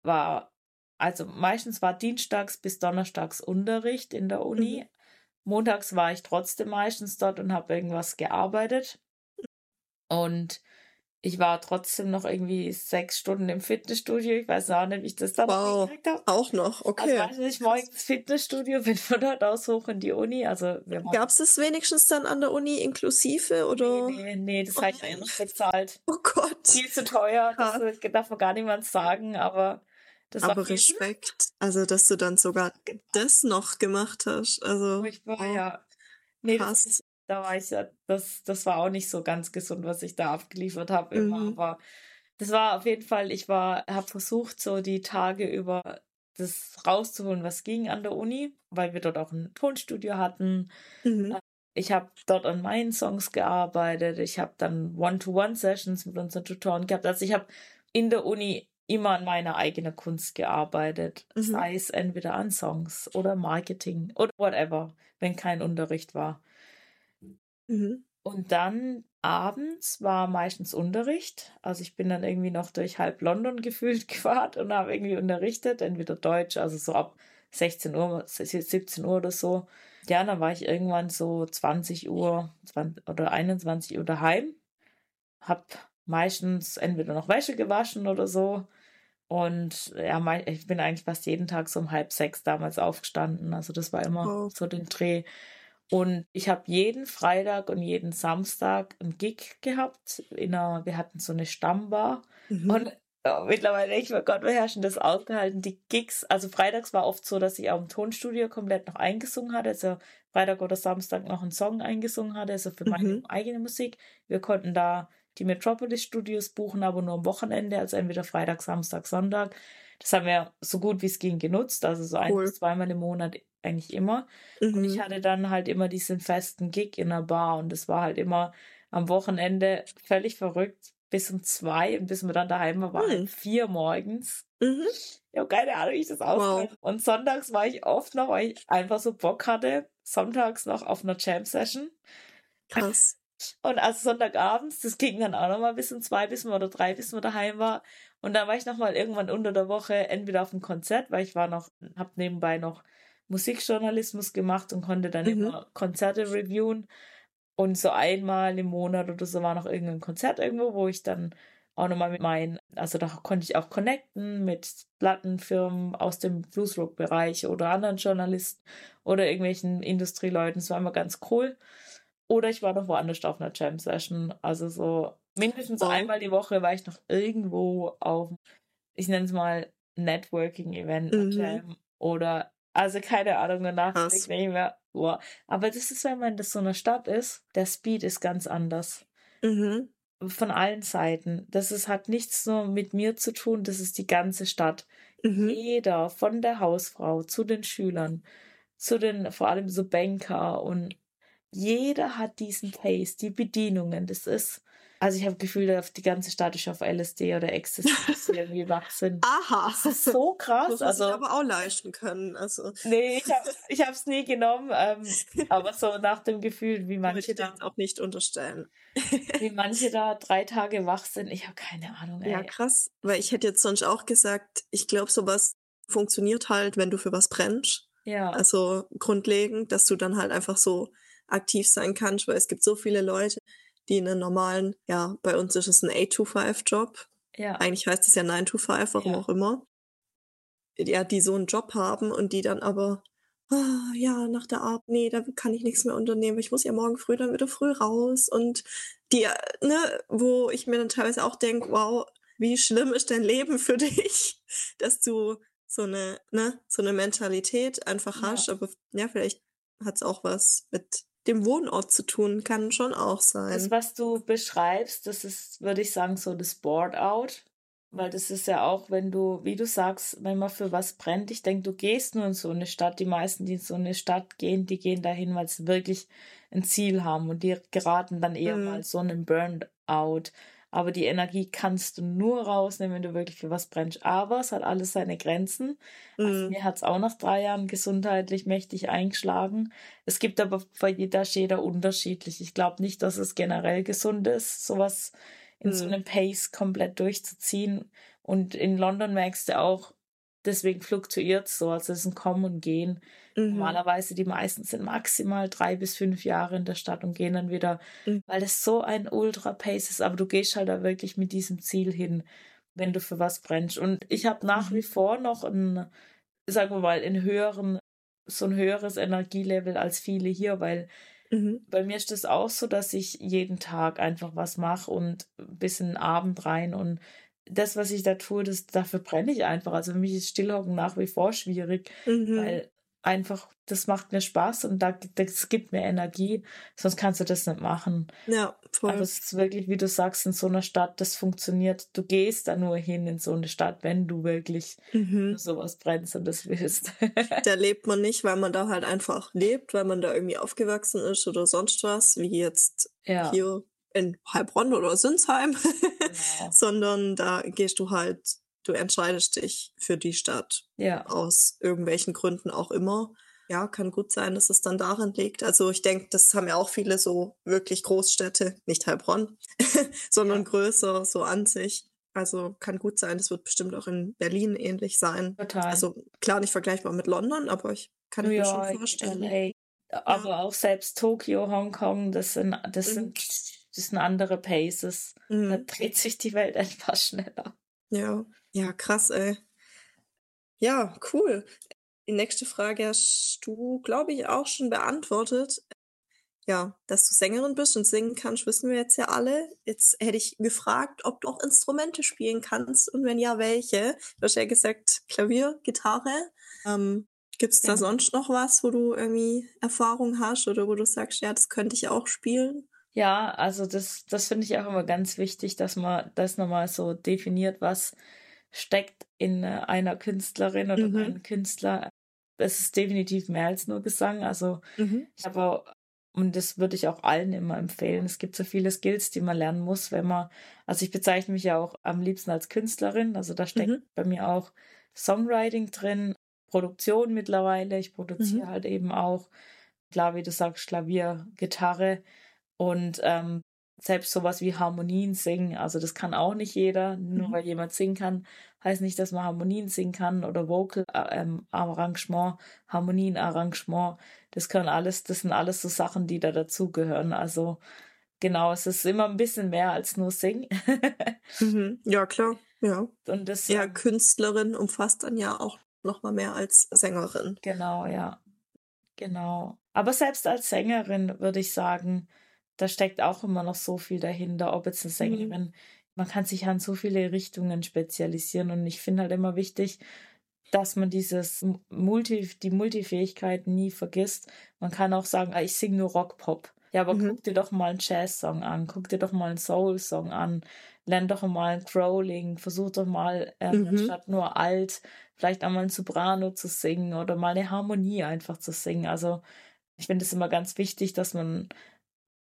war, also meistens war dienstags bis donnerstags Unterricht in der Uni. Mhm. Montags war ich trotzdem meistens dort und habe irgendwas gearbeitet. Und ich war trotzdem noch irgendwie sechs Stunden im Fitnessstudio. Ich weiß auch nicht, wie ich das dann wow. gekriegt habe. Auch noch, okay. Also nicht, morgens Fitnessstudio, bin von dort aus hoch in die Uni. Also Gab es das wenigstens dann an der Uni inklusive oder? Nee, nee, nee das oh, habe ich eigentlich bezahlt. Oh Gott. Viel zu teuer, das darf man gar niemand sagen, aber das aber war Respekt. Also, dass du dann sogar das noch gemacht hast. Also. Furchtbar, oh, ja. Nee. Das, da war ich ja, das, das war auch nicht so ganz gesund, was ich da abgeliefert habe immer, mhm. aber das war auf jeden Fall, ich war, habe versucht, so die Tage über das rauszuholen, was ging an der Uni, weil wir dort auch ein Tonstudio hatten. Mhm. Äh, ich habe dort an meinen Songs gearbeitet. Ich habe dann One-to-One-Sessions mit unseren Tutoren gehabt. Also ich habe in der Uni immer an meiner eigenen Kunst gearbeitet. Mhm. Sei es entweder an Songs oder Marketing oder whatever, wenn kein Unterricht war. Mhm. Und dann abends war meistens Unterricht. Also ich bin dann irgendwie noch durch halb London gefühlt gefahren und habe irgendwie unterrichtet, entweder Deutsch, also so ab 16 Uhr, 17 Uhr oder so. Ja, dann war ich irgendwann so 20 Uhr 20, oder 21 Uhr daheim. Hab meistens entweder noch Wäsche gewaschen oder so. Und ja, ich bin eigentlich fast jeden Tag so um halb sechs damals aufgestanden. Also das war immer oh. so den Dreh. Und ich habe jeden Freitag und jeden Samstag einen Gig gehabt. In einer, wir hatten so eine Stammbar. Mhm. Und oh, mittlerweile, ich war Gott, wir haben das ausgehalten. Die Gigs, also freitags war oft so, dass ich auch im Tonstudio komplett noch eingesungen hatte. Also Freitag oder Samstag noch einen Song eingesungen hatte, also für meine mhm. eigene Musik. Wir konnten da die Metropolis Studios buchen, aber nur am Wochenende, also entweder Freitag, Samstag, Sonntag. Das haben wir so gut wie es ging genutzt, also so ein bis zweimal im Monat eigentlich immer. Mhm. Und ich mhm. hatte dann halt immer diesen festen Gig in der Bar und das war halt immer am Wochenende völlig verrückt. Bis um zwei und bis wir dann daheim waren, war mhm. vier morgens. Mhm. Ich habe keine Ahnung, wie ich das auskenne. Wow. Und sonntags war ich oft noch, weil ich einfach so Bock hatte, sonntags noch auf einer Jam-Session. Krass. Und also Sonntagabends, das ging dann auch noch mal bis um zwei, bis wir oder drei, bis wir daheim war. Und dann war ich noch mal irgendwann unter der Woche entweder auf einem Konzert, weil ich war noch, hab nebenbei noch Musikjournalismus gemacht und konnte dann mhm. immer Konzerte reviewen. Und so einmal im Monat oder so war noch irgendein Konzert irgendwo, wo ich dann auch nochmal mit meinen, also da konnte ich auch connecten mit Plattenfirmen aus dem Bluesrock-Bereich oder anderen Journalisten oder irgendwelchen Industrieleuten. Das war immer ganz cool. Oder ich war noch woanders auf einer Jam-Session. Also so mindestens wow. einmal die Woche war ich noch irgendwo auf, ich nenne es mal Networking-Event mhm. Jam oder also keine Ahnung, danach nicht mehr. Boah. Aber das ist, wenn man in so einer Stadt ist, der Speed ist ganz anders. Mhm. Von allen Seiten. Das ist, hat nichts nur mit mir zu tun, das ist die ganze Stadt. Mhm. Jeder, von der Hausfrau zu den Schülern, zu den vor allem so Banker und jeder hat diesen Pace, die Bedienungen. Das ist, also ich habe das Gefühl, die ganze Stadt ist auf LSD oder Ecstasy irgendwie wach sind. Aha. Das ist so krass. Das also, aber auch leisten können. Also. Nee, ich habe ich es nie genommen. Ähm, aber so nach dem Gefühl, wie manche da auch nicht unterstellen. wie manche da drei Tage wach sind. Ich habe keine Ahnung. Ey. Ja, krass. Weil ich hätte jetzt sonst auch gesagt, ich glaube, sowas funktioniert halt, wenn du für was brennst. Ja. Also grundlegend, dass du dann halt einfach so aktiv sein kannst, weil es gibt so viele Leute, die in einem normalen, ja, bei uns ist es ein 8-to-5-Job. Ja. Eigentlich heißt es ja 9-to-5, warum ja. auch immer. Ja, die so einen Job haben und die dann aber, ah, ja, nach der Arbeit, nee, da kann ich nichts mehr unternehmen. Ich muss ja morgen früh dann wieder früh raus. Und die, ne, wo ich mir dann teilweise auch denke, wow, wie schlimm ist dein Leben für dich, dass du so eine, ne, so eine Mentalität einfach ja. hast. Aber ja, vielleicht hat es auch was mit dem Wohnort zu tun, kann schon auch sein. Das, was du beschreibst, das ist, würde ich sagen, so das Board-out. Weil das ist ja auch, wenn du, wie du sagst, wenn man für was brennt, ich denke, du gehst nur in so eine Stadt. Die meisten, die in so eine Stadt gehen, die gehen dahin, weil sie wirklich ein Ziel haben und die geraten dann eher mhm. mal so einen Burnout. Aber die Energie kannst du nur rausnehmen, wenn du wirklich für was brennst. Aber es hat alles seine Grenzen. Also mhm. Also mir hat es auch nach drei Jahren gesundheitlich mächtig eingeschlagen. Es gibt aber bei jeder jeder unterschiedlich. Ich glaube nicht, dass es generell gesund ist, sowas in mhm. so einem Pace komplett durchzuziehen. Und in London merkst du auch, deswegen fluktuiert es so. Also es ist ein Kommen und Gehen. Mhm. Normalerweise die meisten sind maximal drei bis fünf Jahre in der Stadt und gehen dann wieder, mhm. weil es so ein Ultra-Pace ist. Aber du gehst halt da wirklich mit diesem Ziel hin, wenn du für was brennst. Und ich habe nach mhm. wie vor noch ein, sagen wir mal, in höheren, so ein höheres Energielevel als viele hier, weil Mhm. Bei mir ist es auch so, dass ich jeden Tag einfach was mache und bis in den Abend rein und das, was ich da tue, das, dafür brenne ich einfach. Also für mich ist Stillhocken nach wie vor schwierig, mhm. weil einfach, das macht mir Spaß und da, das gibt mir Energie, sonst kannst du das nicht machen. Ja, voll. Aber es ist wirklich, wie du sagst, in so einer Stadt, das funktioniert. Du gehst da nur hin in so eine Stadt, wenn du wirklich mhm. sowas brennst und das willst. da lebt man nicht, weil man da halt einfach lebt, weil man da irgendwie aufgewachsen ist oder sonst was, wie jetzt ja. hier in Heilbronn oder Sinsheim, genau. sondern da gehst du halt du entscheidest dich für die Stadt. Ja. Aus irgendwelchen Gründen auch immer. Ja, kann gut sein, dass es dann darin liegt. Also ich denke, das haben ja auch viele so wirklich Großstädte, nicht Heilbronn, sondern ja. größer so an sich. Also kann gut sein, das wird bestimmt auch in Berlin ähnlich sein. Total. Also klar nicht vergleichbar mit London, aber ich kann New mir York, schon vorstellen. LA. Aber ja. auch selbst Tokio, Hongkong, das sind, das mhm. sind, das sind andere Paces. Mhm. Da dreht sich die Welt etwas schneller. Ja. Ja, krass, ey. Ja, cool. Die nächste Frage hast du, glaube ich, auch schon beantwortet. Ja, dass du Sängerin bist und singen kannst, wissen wir jetzt ja alle. Jetzt hätte ich gefragt, ob du auch Instrumente spielen kannst und wenn ja, welche. Du hast ja gesagt, Klavier, Gitarre. Ähm, Gibt es da ja. sonst noch was, wo du irgendwie Erfahrung hast oder wo du sagst, ja, das könnte ich auch spielen? Ja, also das, das finde ich auch immer ganz wichtig, dass man das nochmal so definiert, was steckt in äh, einer Künstlerin oder mhm. einem Künstler. Es ist definitiv mehr als nur Gesang. Also mhm. ich habe und das würde ich auch allen immer empfehlen. Es gibt so viele Skills, die man lernen muss, wenn man, also ich bezeichne mich ja auch am liebsten als Künstlerin. Also da steckt mhm. bei mir auch Songwriting drin, Produktion mittlerweile. Ich produziere mhm. halt eben auch, klar, wie du sagst, Klavier, Gitarre. Und ähm, selbst sowas wie Harmonien singen, also das kann auch nicht jeder. Nur mhm. weil jemand singen kann, heißt nicht, dass man Harmonien singen kann oder Vocal äh, ähm, Arrangement, Harmonienarrangement. Das können alles, das sind alles so Sachen, die da dazugehören. Also genau, es ist immer ein bisschen mehr als nur singen. mhm. Ja, klar. Ja. Und das ja, Künstlerin umfasst dann ja auch noch mal mehr als Sängerin. Genau, ja. Genau. Aber selbst als Sängerin würde ich sagen, da steckt auch immer noch so viel dahinter, ob jetzt eine Sängerin, mhm. man kann sich an so viele Richtungen spezialisieren und ich finde halt immer wichtig, dass man dieses Multi, die Multifähigkeit nie vergisst. Man kann auch sagen, ah, ich singe nur Rock-Pop. Ja, aber mhm. guck dir doch mal einen Jazz-Song an, guck dir doch mal einen Soul-Song an, lern doch mal ein Growling, versuch doch mal, äh, mhm. statt nur alt, vielleicht einmal ein Soprano zu singen oder mal eine Harmonie einfach zu singen. Also ich finde es immer ganz wichtig, dass man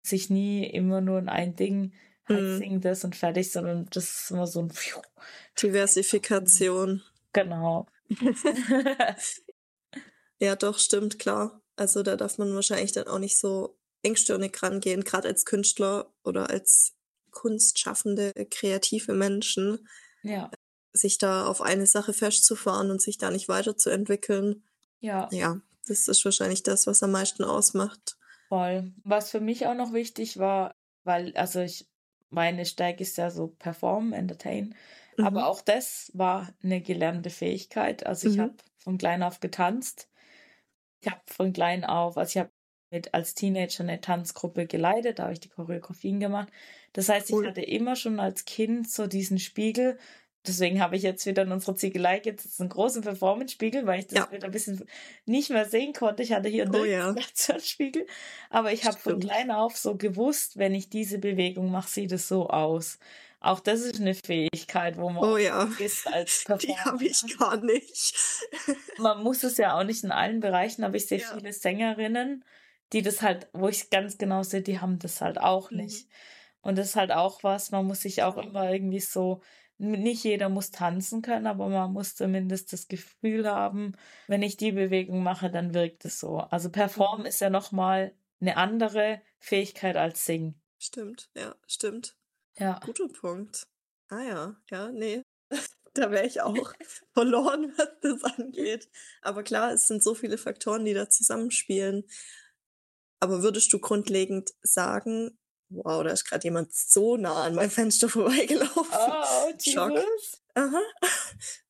sich nie immer nur in ein Ding halt singen das und fertig, sondern das ist immer so ein Pfiuh. Diversifikation. Genau. ja, doch, stimmt, klar. Also da darf man wahrscheinlich dann auch nicht so engstirnig rangehen, gerade als Künstler oder als kunstschaffende, kreative Menschen. Ja. Sich da auf eine Sache festzufahren und sich da nicht weiterzuentwickeln. Ja. Ja, das ist wahrscheinlich das, was am meisten ausmacht. Voll. Was für mich auch noch wichtig war, weil, also ich, meine Stärke ist ja so performen, entertain. Mhm. Aber auch das war eine gelernte Fähigkeit. Also ich mhm. habe von klein auf getanzt. Ich habe von klein auf, also ich habe mit als Teenager eine Tanzgruppe geleitet, da habe ich die Choreografien gemacht. Das heißt, ich hatte immer schon als Kind so diesen Spiegel, deswegen habe ich jetzt wieder in unserer Ziegelei jetzt einen großen Performance-Spiegel, weil ich das ja. wieder ein bisschen nicht mehr sehen konnte. Ich hatte hier einen oh, ja. Spiegel. Aber ich habe von klein auf so gewusst, wenn ich diese Bewegung mache, sieht es so aus. Auch das ist eine Fähigkeit, wo man oh, ja. ist als Performer. Die habe ich gar nicht. man muss es ja auch nicht in allen Bereichen, aber ich sehe ja. viele Sängerinnen, die das halt, wo ich ganz genau sehe, die haben das halt auch mhm. nicht. Und das ist halt auch was, man muss sich auch immer irgendwie so nicht jeder muss tanzen können, aber man muss zumindest das Gefühl haben, wenn ich die Bewegung mache, dann wirkt es so. Also Performen mhm. ist ja nochmal eine andere Fähigkeit als Singen. Stimmt, ja, stimmt. Ja. Guter Punkt. Ah ja, ja, nee. da wäre ich auch verloren, was das angeht. Aber klar, es sind so viele Faktoren, die da zusammenspielen. Aber würdest du grundlegend sagen, wow, da ist gerade jemand so nah an meinem Fenster vorbeigelaufen. Oh, Schock. Jesus. Aha.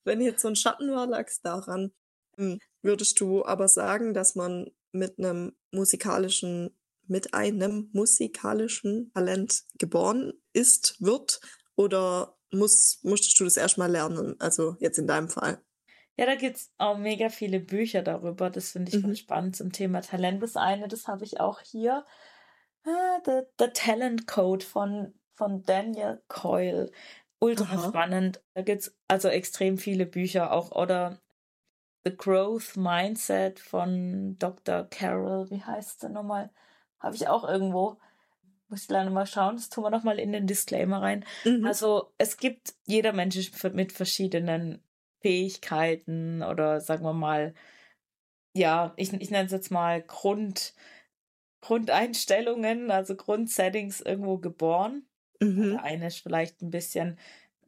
Wenn jetzt so ein Schatten war, lag es daran. Hm, Würdest du aber sagen, dass man mit einem musikalischen, mit einem musikalischen Talent geboren ist, wird? Oder muss, musstest du das erstmal lernen? Also jetzt in deinem Fall. Ja, da gibt's auch mega viele Bücher darüber. Das finde ich voll Mhm. spannend zum Thema Talent. Das eine, das habe ich auch hier. Ah, The, The Talent Code von, von Daniel Coyle. Ultra Aha. spannend. Da gibt's also extrem viele Bücher auch. Oder The Growth Mindset von Dr. Carol. Wie heißt der nochmal? Habe ich auch irgendwo. Muss ich leider mal schauen. Das tun wir nochmal in den Disclaimer rein. Mhm. Also es gibt, jeder Mensch ist mit verschiedenen Fähigkeiten oder sagen wir mal, ja, ich, ich nenne es jetzt mal Grund, Grundeinstellungen, also Grundsettings irgendwo geboren. Mhm. Der eine ist vielleicht ein bisschen,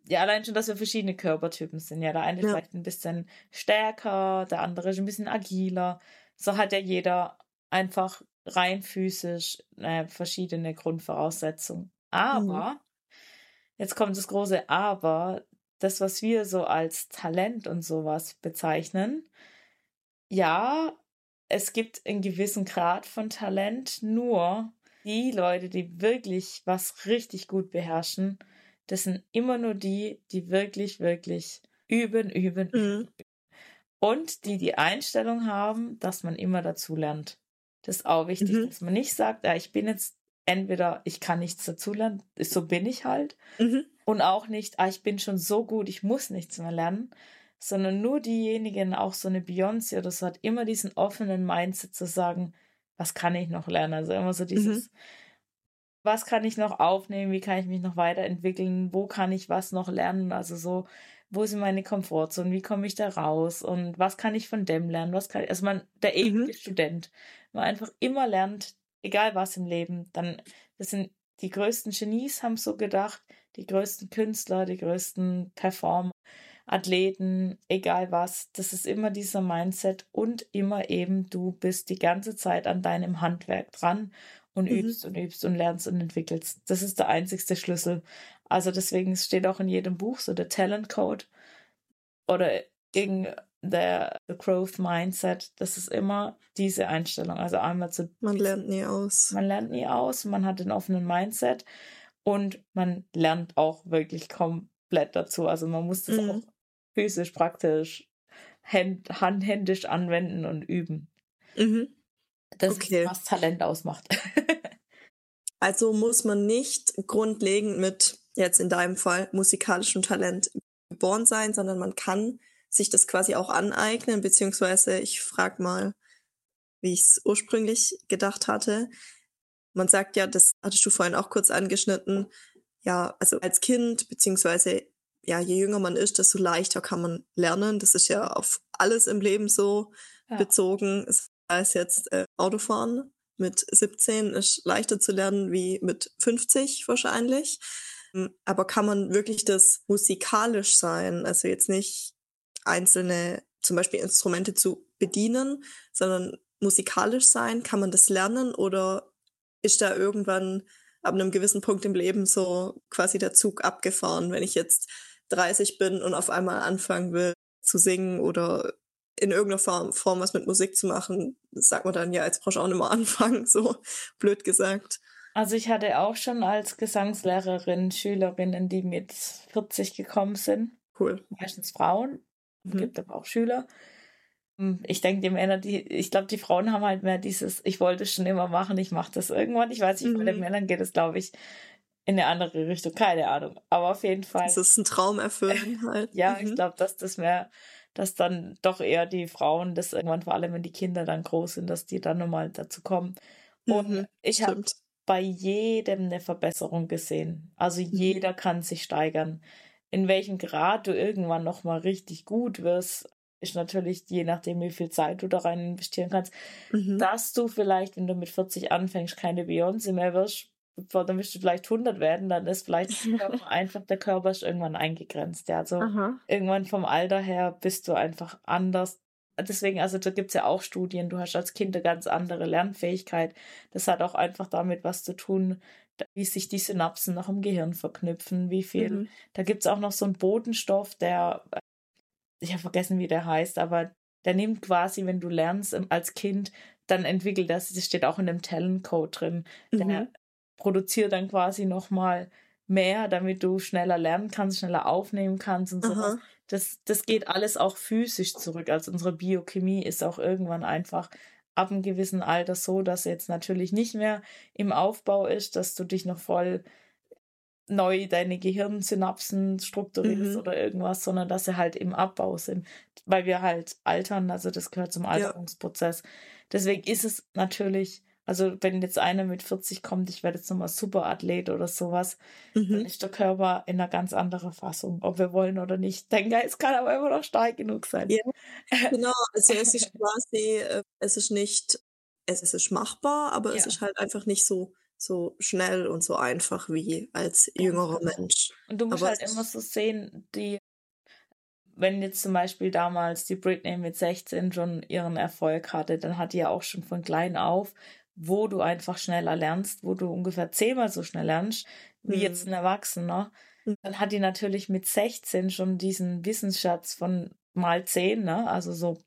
ja, allein schon, dass wir verschiedene Körpertypen sind. Ja, der eine ist Ja. vielleicht ein bisschen stärker, der andere ist ein bisschen agiler. So hat ja jeder einfach rein physisch äh, verschiedene Grundvoraussetzungen. Aber, jetzt kommt das große Aber, das, was wir so als Talent und sowas bezeichnen, ja, es gibt einen gewissen Grad von Talent, nur die Leute, die wirklich was richtig gut beherrschen, das sind immer nur die, die wirklich, wirklich üben, üben, Mhm. und die die Einstellung haben, dass man immer dazu lernt. Das ist auch wichtig, Mhm. dass man nicht sagt, ja, ich bin jetzt entweder, ich kann nichts dazulernen, so bin ich halt, Mhm. und auch nicht, ah, ich bin schon so gut, ich muss nichts mehr lernen, sondern nur diejenigen, auch so eine Beyoncé oder so, hat immer diesen offenen Mindset zu sagen, was kann ich noch lernen? Also immer so dieses, was kann ich noch aufnehmen? Wie kann ich mich noch weiterentwickeln? Wo kann ich was noch lernen? Also so, wo sind meine Komfortzonen? Wie komme ich da raus? Und was kann ich von dem lernen? Was kann ich, also man, der ewige Mhm. Student, man einfach immer lernt, egal was im Leben, dann, das sind die größten Genies haben so gedacht, die größten Künstler, die größten Performer, Athleten, egal was, das ist immer dieser Mindset und immer eben, du bist die ganze Zeit an deinem Handwerk dran und Mhm. übst und übst und lernst und entwickelst. Das ist der einzigste Schlüssel. Also deswegen es steht auch in jedem Buch so der Talent Code oder gegen der the Growth Mindset. Das ist immer diese Einstellung. Also einmal zu Man lernt nie aus. man lernt nie aus, man hat den offenen Mindset und man lernt auch wirklich komplett dazu. Also man muss das Mhm. auch physisch, praktisch, hand, handhändisch anwenden und üben. Mhm. Das Okay. ist, was Talent ausmacht. Also muss man nicht grundlegend mit, jetzt in deinem Fall, musikalischem Talent geboren sein, sondern man kann sich das quasi auch aneignen, beziehungsweise ich frage mal, wie ich es ursprünglich gedacht hatte. Man sagt ja, das hattest du vorhin auch kurz angeschnitten, ja, also als Kind, beziehungsweise ja, je jünger man ist, desto leichter kann man lernen. Das ist ja auf alles im Leben so Ja. bezogen. Es heißt jetzt äh, Autofahren mit 17 ist leichter zu lernen wie mit 50 wahrscheinlich. Ähm, Aber kann man wirklich das musikalisch sein? Also jetzt nicht einzelne, zum Beispiel Instrumente zu bedienen, sondern musikalisch sein? Kann man das lernen oder ist da irgendwann ab einem gewissen Punkt im Leben so quasi der Zug abgefahren, wenn ich jetzt 30 bin und auf einmal anfangen will zu singen oder in irgendeiner Form, Form was mit Musik zu machen, sagt man dann ja, jetzt brauchst du auch nicht mehr anfangen, so blöd gesagt. Also ich hatte auch schon als Gesangslehrerin Schülerinnen, die mit 40 gekommen sind, Cool. meistens Frauen, Mhm. gibt aber auch Schüler. Hm, Ich denke, die Männer, die, ich glaube, die Frauen haben halt mehr dieses, ich wollte es schon immer machen, ich mache das irgendwann. Ich weiß nicht, bei den Mhm. Männern geht es, glaube ich, in eine andere Richtung, keine Ahnung. Aber auf jeden Fall, Das ist ein Traum erfüllen halt. ja, ich Mhm. glaube, dass das mehr, dass dann doch eher die Frauen, das irgendwann, vor allem wenn die Kinder dann groß sind, dass die dann nochmal dazu kommen. Und Mhm, ich habe bei jedem eine Verbesserung gesehen. Also Mhm. jeder kann sich steigern. In welchem Grad du irgendwann noch mal richtig gut wirst, ist natürlich je nachdem, wie viel Zeit du da rein investieren kannst. Mhm. Dass du vielleicht, wenn du mit 40 anfängst, keine Beyoncé mehr wirst, dann wirst du vielleicht 100 werden, dann ist vielleicht einfach, der Körper ist irgendwann eingegrenzt. Ja, also Aha. irgendwann vom Alter her bist du einfach anders. Deswegen, also da gibt es ja auch Studien, du hast als Kind eine ganz andere Lernfähigkeit. Das hat auch einfach damit was zu tun, wie sich die Synapsen noch im Gehirn verknüpfen, wie viel. Mhm. Da gibt es auch noch so einen Bodenstoff, der, äh, ich habe vergessen, wie der heißt, aber der nimmt quasi, wenn du lernst als Kind, dann entwickelt das, das steht auch in dem Talent-Code drin, der mhm. Produziert dann quasi nochmal mehr, damit du schneller lernen kannst, schneller aufnehmen kannst und sowas. Das, das geht alles auch physisch zurück. Also unsere Biochemie ist auch irgendwann einfach ab einem gewissen Alter so, dass jetzt natürlich nicht mehr im Aufbau ist, dass du dich noch voll neu deine Gehirnsynapsen strukturierst mhm. oder irgendwas, sondern dass sie halt im Abbau sind, weil wir halt altern, also das gehört zum Alterungsprozess. Ja. Deswegen ist es natürlich, also wenn jetzt einer mit 40 kommt, ich werde jetzt nochmal Superathlet oder sowas, mhm. dann ist der Körper in einer ganz anderen Fassung, ob wir wollen oder nicht. Dein Geist kann aber immer noch stark genug sein. Ja, genau, also es ist quasi, äh, es ist nicht, es ist machbar, aber ja. es ist halt einfach nicht so so schnell und so einfach wie als jüngerer. Mensch. Und du musst Aber halt immer so sehen, die, wenn jetzt zum Beispiel damals die Britney mit 16 schon ihren Erfolg hatte, dann hat die ja auch schon von klein auf, wo du einfach schneller lernst, wo du ungefähr zehnmal so schnell lernst, wie mhm. jetzt ein Erwachsener. Mhm. Dann hat die natürlich mit 16 schon diesen Wissensschatz von mal 10, ne? Also so,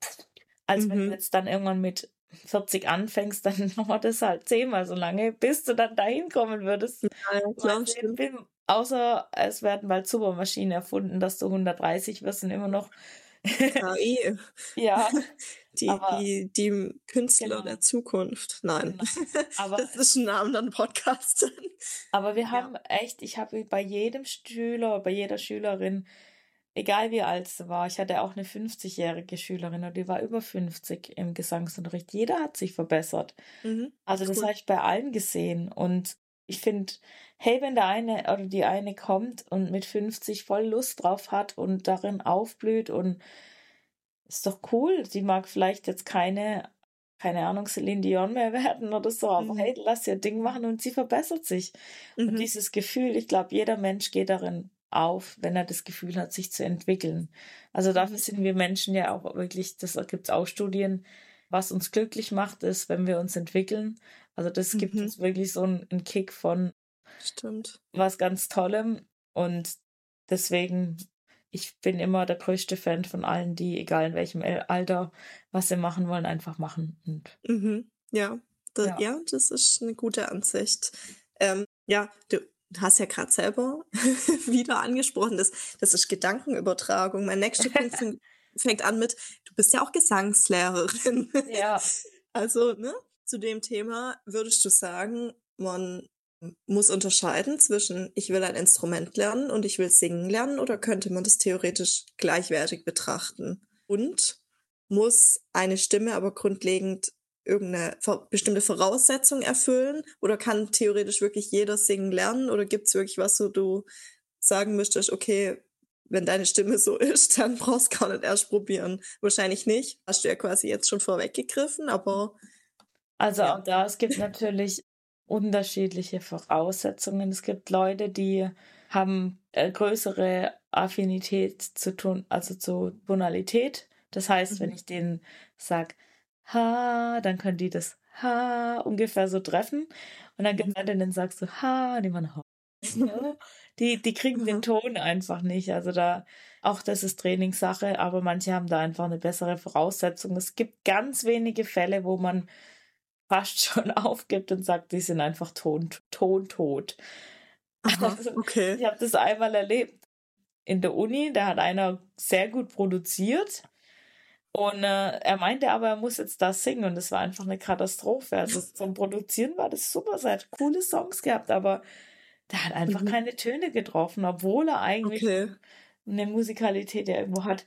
als mhm. wenn du mhm. jetzt dann irgendwann mit 40 anfängst, dann dauert das halt zehnmal so lange, bis du dann dahin kommen würdest. Ja, klar, außer es werden bald Supermaschinen erfunden, dass du 130 wirst und immer noch. KI. ja. Die, aber, die, die Künstler genau. der Zukunft. Nein. Genau. Aber, das ist ein Name dann Podcast. Aber wir haben ja. echt, ich habe bei jedem Schüler, bei jeder Schülerin egal wie alt sie war, ich hatte auch eine 50-jährige Schülerin und die war über 50 im Gesangsunterricht. Jeder hat sich verbessert. Mhm. Also das cool. habe ich bei allen gesehen. Und ich finde, hey, wenn der eine oder die eine kommt und mit 50 voll Lust drauf hat und darin aufblüht und ist doch cool. Sie mag vielleicht jetzt keine, keine Ahnung, Celine Dion mehr werden oder so, aber mhm. hey, lass ihr Ding machen und sie verbessert sich. Mhm. Und dieses Gefühl, ich glaube, jeder Mensch geht darin auf, wenn er das Gefühl hat, sich zu entwickeln. Also dafür mhm. sind wir Menschen ja auch wirklich, das gibt es auch Studien, was uns glücklich macht, ist, wenn wir uns entwickeln. Also das gibt mhm. uns wirklich so einen, einen Kick von Stimmt. was ganz Tollem. Und deswegen, ich bin immer der größte Fan von allen, die, egal in welchem Alter, was sie machen wollen, einfach machen. Und mhm. ja, das, ja. ja. das ist eine gute Ansicht. Ähm, ja, du, hast ja gerade selber wieder angesprochen, das, das ist Gedankenübertragung. Mein nächster Punkt fängt an mit, du bist ja auch Gesangslehrerin. Ja. Also, ne, zu dem Thema würdest du sagen, man muss unterscheiden zwischen ich will ein Instrument lernen und ich will singen lernen oder könnte man das theoretisch gleichwertig betrachten? Und muss eine Stimme aber grundlegend irgendeine bestimmte Voraussetzung erfüllen? Oder kann theoretisch wirklich jeder singen lernen? Oder gibt es wirklich was, wo du sagen müsstest, okay, wenn deine Stimme so ist, dann brauchst du gar nicht erst probieren. Wahrscheinlich nicht. Hast du ja quasi jetzt schon vorweggegriffen, aber. Also ja. auch da, es gibt natürlich unterschiedliche Voraussetzungen. Es gibt Leute, die haben äh, größere Affinität zu tun, also zu Tonalität. Das heißt, mhm. wenn ich denen sage, Ha, dann können die das Ha ungefähr so treffen. Und dann gibt es Leute, dann sagst du Ha, die man Ha. Die, die kriegen den Ton einfach nicht. Also da, auch das ist Trainingssache, aber manche haben da einfach eine bessere Voraussetzung. Es gibt ganz wenige Fälle, wo man fast schon aufgibt und sagt, die sind einfach ton, tontot. Aha, also, okay. Ich habe das einmal erlebt in der Uni, da hat einer sehr gut produziert und äh, er meinte aber, er muss jetzt da singen und das war einfach eine Katastrophe. Also zum Produzieren war das super, er hat coole Songs gehabt, aber der hat einfach mhm. keine Töne getroffen, obwohl er eigentlich okay. eine Musikalität ja irgendwo hat.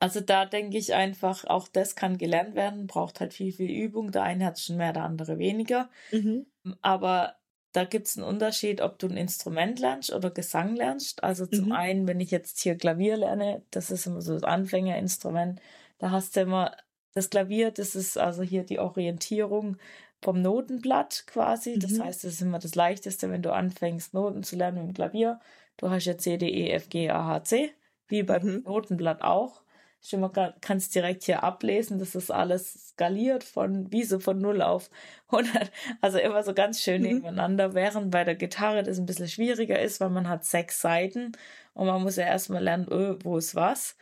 Also da denke ich einfach, auch das kann gelernt werden, braucht halt viel, viel Übung. Der eine hat schon mehr, der andere weniger. Mhm. Aber da gibt es einen Unterschied, ob du ein Instrument lernst oder Gesang lernst. Also zum mhm. einen, wenn ich jetzt hier Klavier lerne, das ist immer so das Anfängerinstrument, da hast du immer Das Klavier, das ist also hier die Orientierung vom Notenblatt quasi. Das Mhm. heißt, das ist immer das Leichteste, wenn du anfängst, Noten zu lernen mit dem Klavier. Du hast ja C, D, E, F, G, A, H, C, wie beim Mhm. Notenblatt auch. Schon mal kannst direkt hier ablesen, das ist alles skaliert von, wie so von 0 auf 100. Also immer so ganz schön Mhm. nebeneinander, während bei der Gitarre das ein bisschen schwieriger ist, weil man hat sechs Seiten und man muss ja erstmal lernen, öh, wo ist was.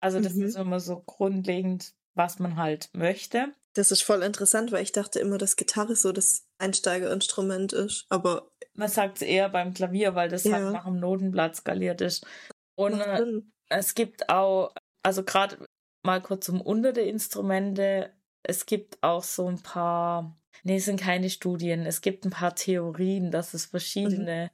Also das Mhm. ist immer so grundlegend, was man halt möchte. Das ist voll interessant, weil ich dachte immer, dass Gitarre so das Einsteigerinstrument ist. Aber Man sagt es eher beim Klavier, weil das Ja. halt nach dem Notenblatt skaliert ist. Und es gibt auch, also gerade mal kurz um unter die Instrumente, es gibt auch so ein paar, nee, es sind keine Studien, es gibt ein paar Theorien, dass es verschiedene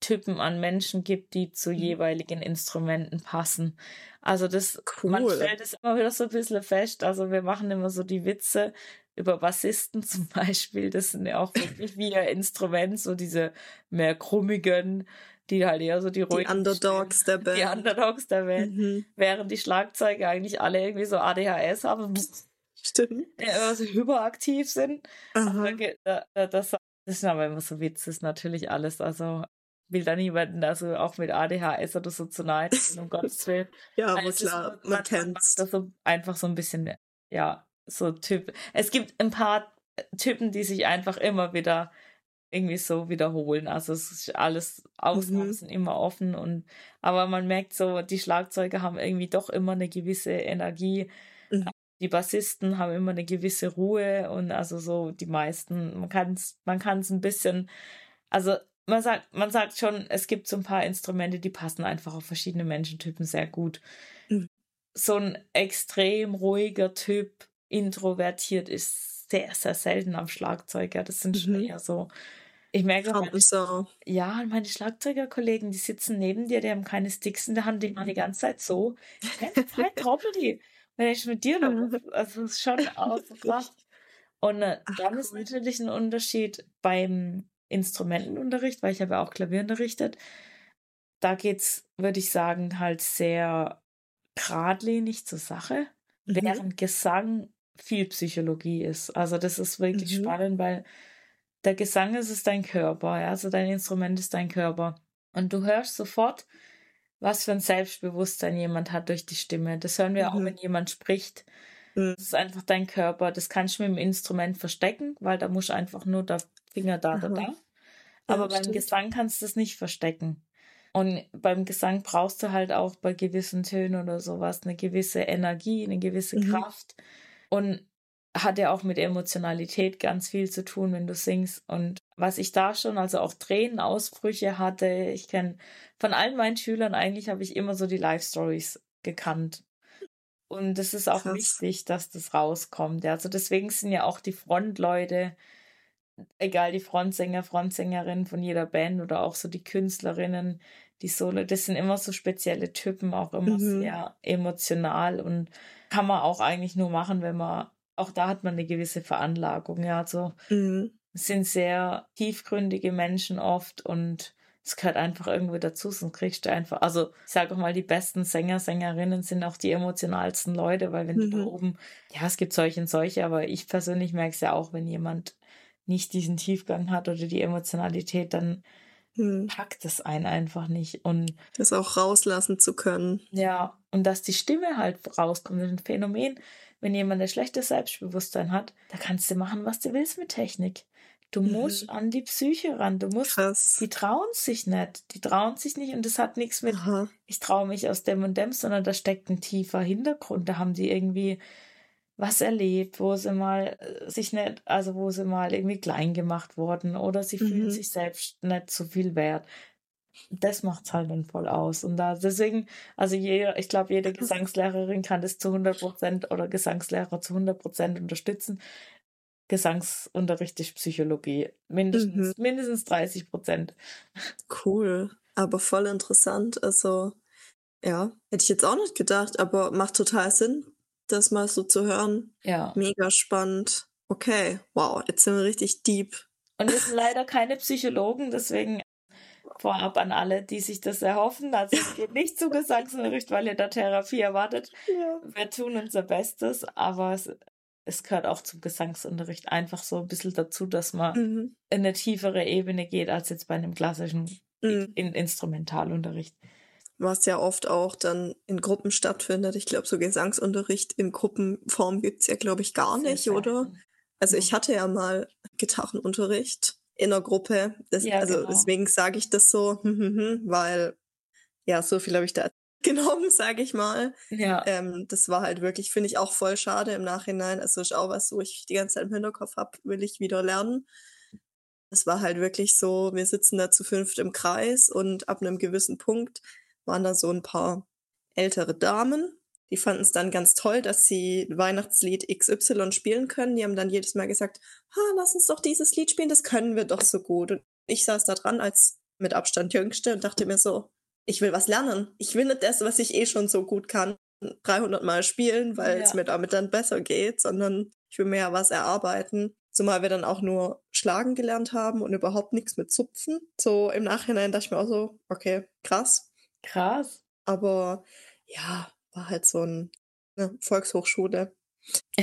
Typen an Menschen gibt, die zu Mhm. jeweiligen Instrumenten passen. Also das, man Cool. stellt es immer wieder so ein bisschen fest. Also wir machen immer so die Witze über Bassisten zum Beispiel. Das sind ja auch wirklich wie ein Instrument, so diese mehr krummigen, die halt eher so die Die ruhigen Underdogs der Band. Die. Underdogs der Band. Mhm. Während die Schlagzeuge eigentlich alle irgendwie so ADHS haben, Stimmt. die immer so hyperaktiv sind. Aha. Da geht- da- da- Das, das sind aber immer so Witze, ist natürlich alles. Also will da niemanden also auch mit ADHS oder so zu nahe treten, um Gottes Willen. Ja, aber Also klar, man man, kennt's. das so einfach so ein bisschen, ja, so Typ. Es gibt ein paar Typen, die sich einfach immer wieder irgendwie so wiederholen. Also es ist alles, Ausnahmen Mhm. sind immer offen und aber man merkt so, die Schlagzeuger haben irgendwie doch immer eine gewisse Energie. Mhm. Die Bassisten haben immer eine gewisse Ruhe und also so die meisten, man kann es man kann's ein bisschen, also man sagt, man sagt schon, es gibt so ein paar Instrumente, die passen einfach auf verschiedene Menschentypen sehr gut. Mhm. So ein extrem ruhiger Typ, introvertiert, ist sehr, sehr selten am Schlagzeug. Ja, das sind schon Mhm. eher so. Ich merke, meine, ja, und meine Schlagzeugerkollegen, die sitzen neben dir, die haben keine Sticks in der Hand, die machen die ganze Zeit so. Die ganze Zeit troppeln die. Wenn ich mit dir noch, also es ist schon krass. Und äh, Ach, dann ist cool. natürlich ein Unterschied beim Instrumentenunterricht, weil ich habe ja auch Klavier unterrichtet. Da geht's, würde ich sagen, halt sehr geradlinig zur Sache, Mhm. während Gesang viel Psychologie ist. Also das ist wirklich Mhm. spannend, weil der Gesang ist es dein Körper, ja, also dein Instrument ist dein Körper. Und du hörst sofort, was für ein Selbstbewusstsein jemand hat durch die Stimme. Das hören wir auch, Mhm. wenn jemand spricht. Mhm. Das ist einfach dein Körper. Das kannst du mit dem Instrument verstecken, weil da muss einfach nur der Finger da, da, da. Ja, Aber beim stimmt. Gesang kannst du es nicht verstecken. Und beim Gesang brauchst du halt auch bei gewissen Tönen oder sowas eine gewisse Energie, eine gewisse Mhm. Kraft. Und hat ja auch mit Emotionalität ganz viel zu tun, wenn du singst. Und was ich da schon, also auch Tränenausbrüche hatte, ich kenne von allen meinen Schülern eigentlich habe ich immer so die Life-Stories gekannt. Und es ist auch Krass. wichtig, dass das rauskommt. Also deswegen sind ja auch die Frontleute, egal die Frontsänger, Frontsängerin von jeder Band oder auch so die Künstlerinnen, die Solo, das sind immer so spezielle Typen, auch immer Mhm. sehr emotional und kann man auch eigentlich nur machen, wenn man, auch da hat man eine gewisse Veranlagung, ja, also Mhm. sind sehr tiefgründige Menschen oft und es gehört einfach irgendwie dazu, sonst kriegst du einfach, also ich sage auch mal, die besten Sänger, Sängerinnen sind auch die emotionalsten Leute, weil wenn du da Mhm. oben, ja, es gibt solche und solche, aber ich persönlich merke es ja auch, wenn jemand nicht diesen Tiefgang hat oder die Emotionalität, dann Mhm. packt es einen einfach nicht. Und Das auch rauslassen zu können. ja, und dass die Stimme halt rauskommt, das ist ein Phänomen. Wenn jemand ein schlechtes Selbstbewusstsein hat, da kannst du machen, was du willst mit Technik. Du Mhm. musst an die Psyche ran. Du musst, Krass. die trauen sich nicht. Die trauen sich nicht und das hat nichts mit, Aha. ich traue mich aus dem und dem, sondern da steckt ein tiefer Hintergrund. Da haben die irgendwie was erlebt, wo sie mal äh, sich nicht, also wo sie mal irgendwie klein gemacht wurden oder sie fühlen Mhm. sich selbst nicht so viel wert. Das macht's halt dann voll aus. Und da, deswegen, also jeder, ich glaube, jede Gesangslehrerin kann das zu 100 Prozent oder Gesangslehrer zu 100 Prozent unterstützen. Gesangsunterricht ist Psychologie. Mindestens, mindestens 30 Prozent. Cool. Aber voll interessant. Also, ja, hätte ich jetzt auch nicht gedacht, aber macht total Sinn, das mal so zu hören. Ja. Mega spannend. Okay, wow, jetzt sind wir richtig deep. Und wir sind leider keine Psychologen, deswegen vorab an alle, die sich das erhoffen. Also es geht nicht zu Gesangsunterricht, weil ihr da Therapie erwartet. Ja. Wir tun unser Bestes, aber es, es gehört auch zum Gesangsunterricht einfach so ein bisschen dazu, dass man mhm. in eine tiefere Ebene geht als jetzt bei einem klassischen mhm. in Instrumentalunterricht. Was ja oft auch dann in Gruppen stattfindet. Ich glaube, so Gesangsunterricht in Gruppenform gibt's ja, glaube ich, gar nicht, oder? Also ich hatte ja mal Gitarrenunterricht in der Gruppe. Das, ja, also genau. deswegen sage ich das so, weil ja, so viel habe ich da genommen, sage ich mal. Ja. Ähm, das war halt wirklich, finde ich auch voll schade im Nachhinein. Also ist auch was, wo ich die ganze Zeit im Hinterkopf habe, will ich wieder lernen. Es war halt wirklich so, wir sitzen da zu fünft im Kreis und ab einem gewissen Punkt waren da so ein paar ältere Damen, die fanden es dann ganz toll, dass sie Weihnachtslied XY spielen können. Die haben dann jedes Mal gesagt, ha, lass uns doch dieses Lied spielen, das können wir doch so gut. Und ich saß da dran als mit Abstand Jüngste und dachte mir so, ich will was lernen. Ich will nicht das, was ich eh schon so gut kann, 300 Mal spielen, weil ja. es mir damit dann besser geht, sondern ich will mir ja was erarbeiten. Zumal wir dann auch nur Schlagen gelernt haben und überhaupt nichts mit Zupfen. So im Nachhinein dachte ich mir auch so, okay, krass. Krass. Aber ja, war halt so ein, eine Volkshochschule.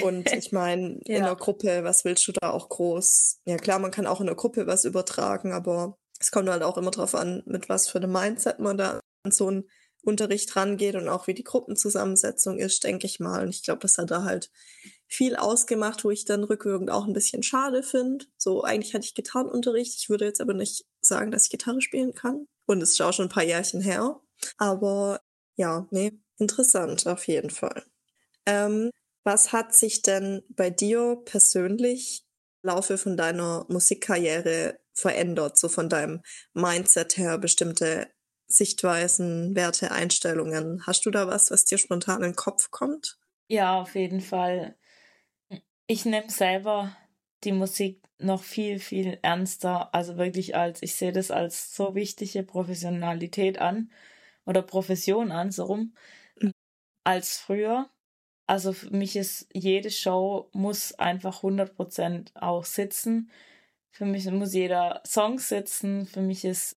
Und ich meine, ja. in der Gruppe, was willst du da auch groß? Ja klar, man kann auch in der Gruppe was übertragen, aber es kommt halt auch immer drauf an, mit was für einem Mindset man da an so einen Unterricht rangeht und auch wie die Gruppenzusammensetzung ist, denke ich mal. Und ich glaube, das hat da halt viel ausgemacht, wo ich dann rückwirkend auch ein bisschen schade finde. So, eigentlich hatte ich Gitarrenunterricht. Ich würde jetzt aber nicht sagen, dass ich Gitarre spielen kann. Und es ist auch schon ein paar Jährchen her. Aber ja, nee, Interessant, auf jeden Fall. Ähm, was hat sich denn bei dir persönlich im Laufe von deiner Musikkarriere verändert, so von deinem Mindset her, bestimmte Sichtweisen, Werte, Einstellungen? Hast du da was, was dir spontan in den Kopf kommt? Ja, auf jeden Fall. Ich nehme selber die Musik noch viel, viel ernster, also wirklich als, ich sehe das als so wichtige Professionalität an oder Profession an, so rum, als früher. Also für mich ist jede Show muss einfach 100% auch sitzen. Für mich muss jeder Song sitzen. Für mich ist,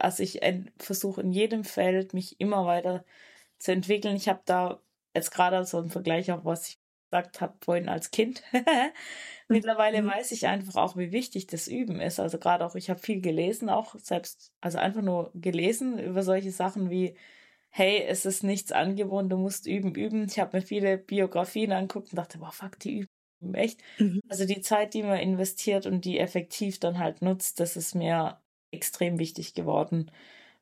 also ich versuche in jedem Feld mich immer weiter zu entwickeln. Ich habe da jetzt gerade so einen Vergleich auch, was ich gesagt habe vorhin als Kind. Mittlerweile mhm. weiß ich einfach auch, wie wichtig das Üben ist. Also gerade auch, ich habe viel gelesen, auch selbst, also einfach nur gelesen über solche Sachen wie hey, es ist nichts angewohnt, du musst üben, üben. Ich habe mir viele Biografien angeguckt und dachte, wow, fuck, die üben echt. Mhm. Also die Zeit, die man investiert und die effektiv dann halt nutzt, das ist mir extrem wichtig geworden.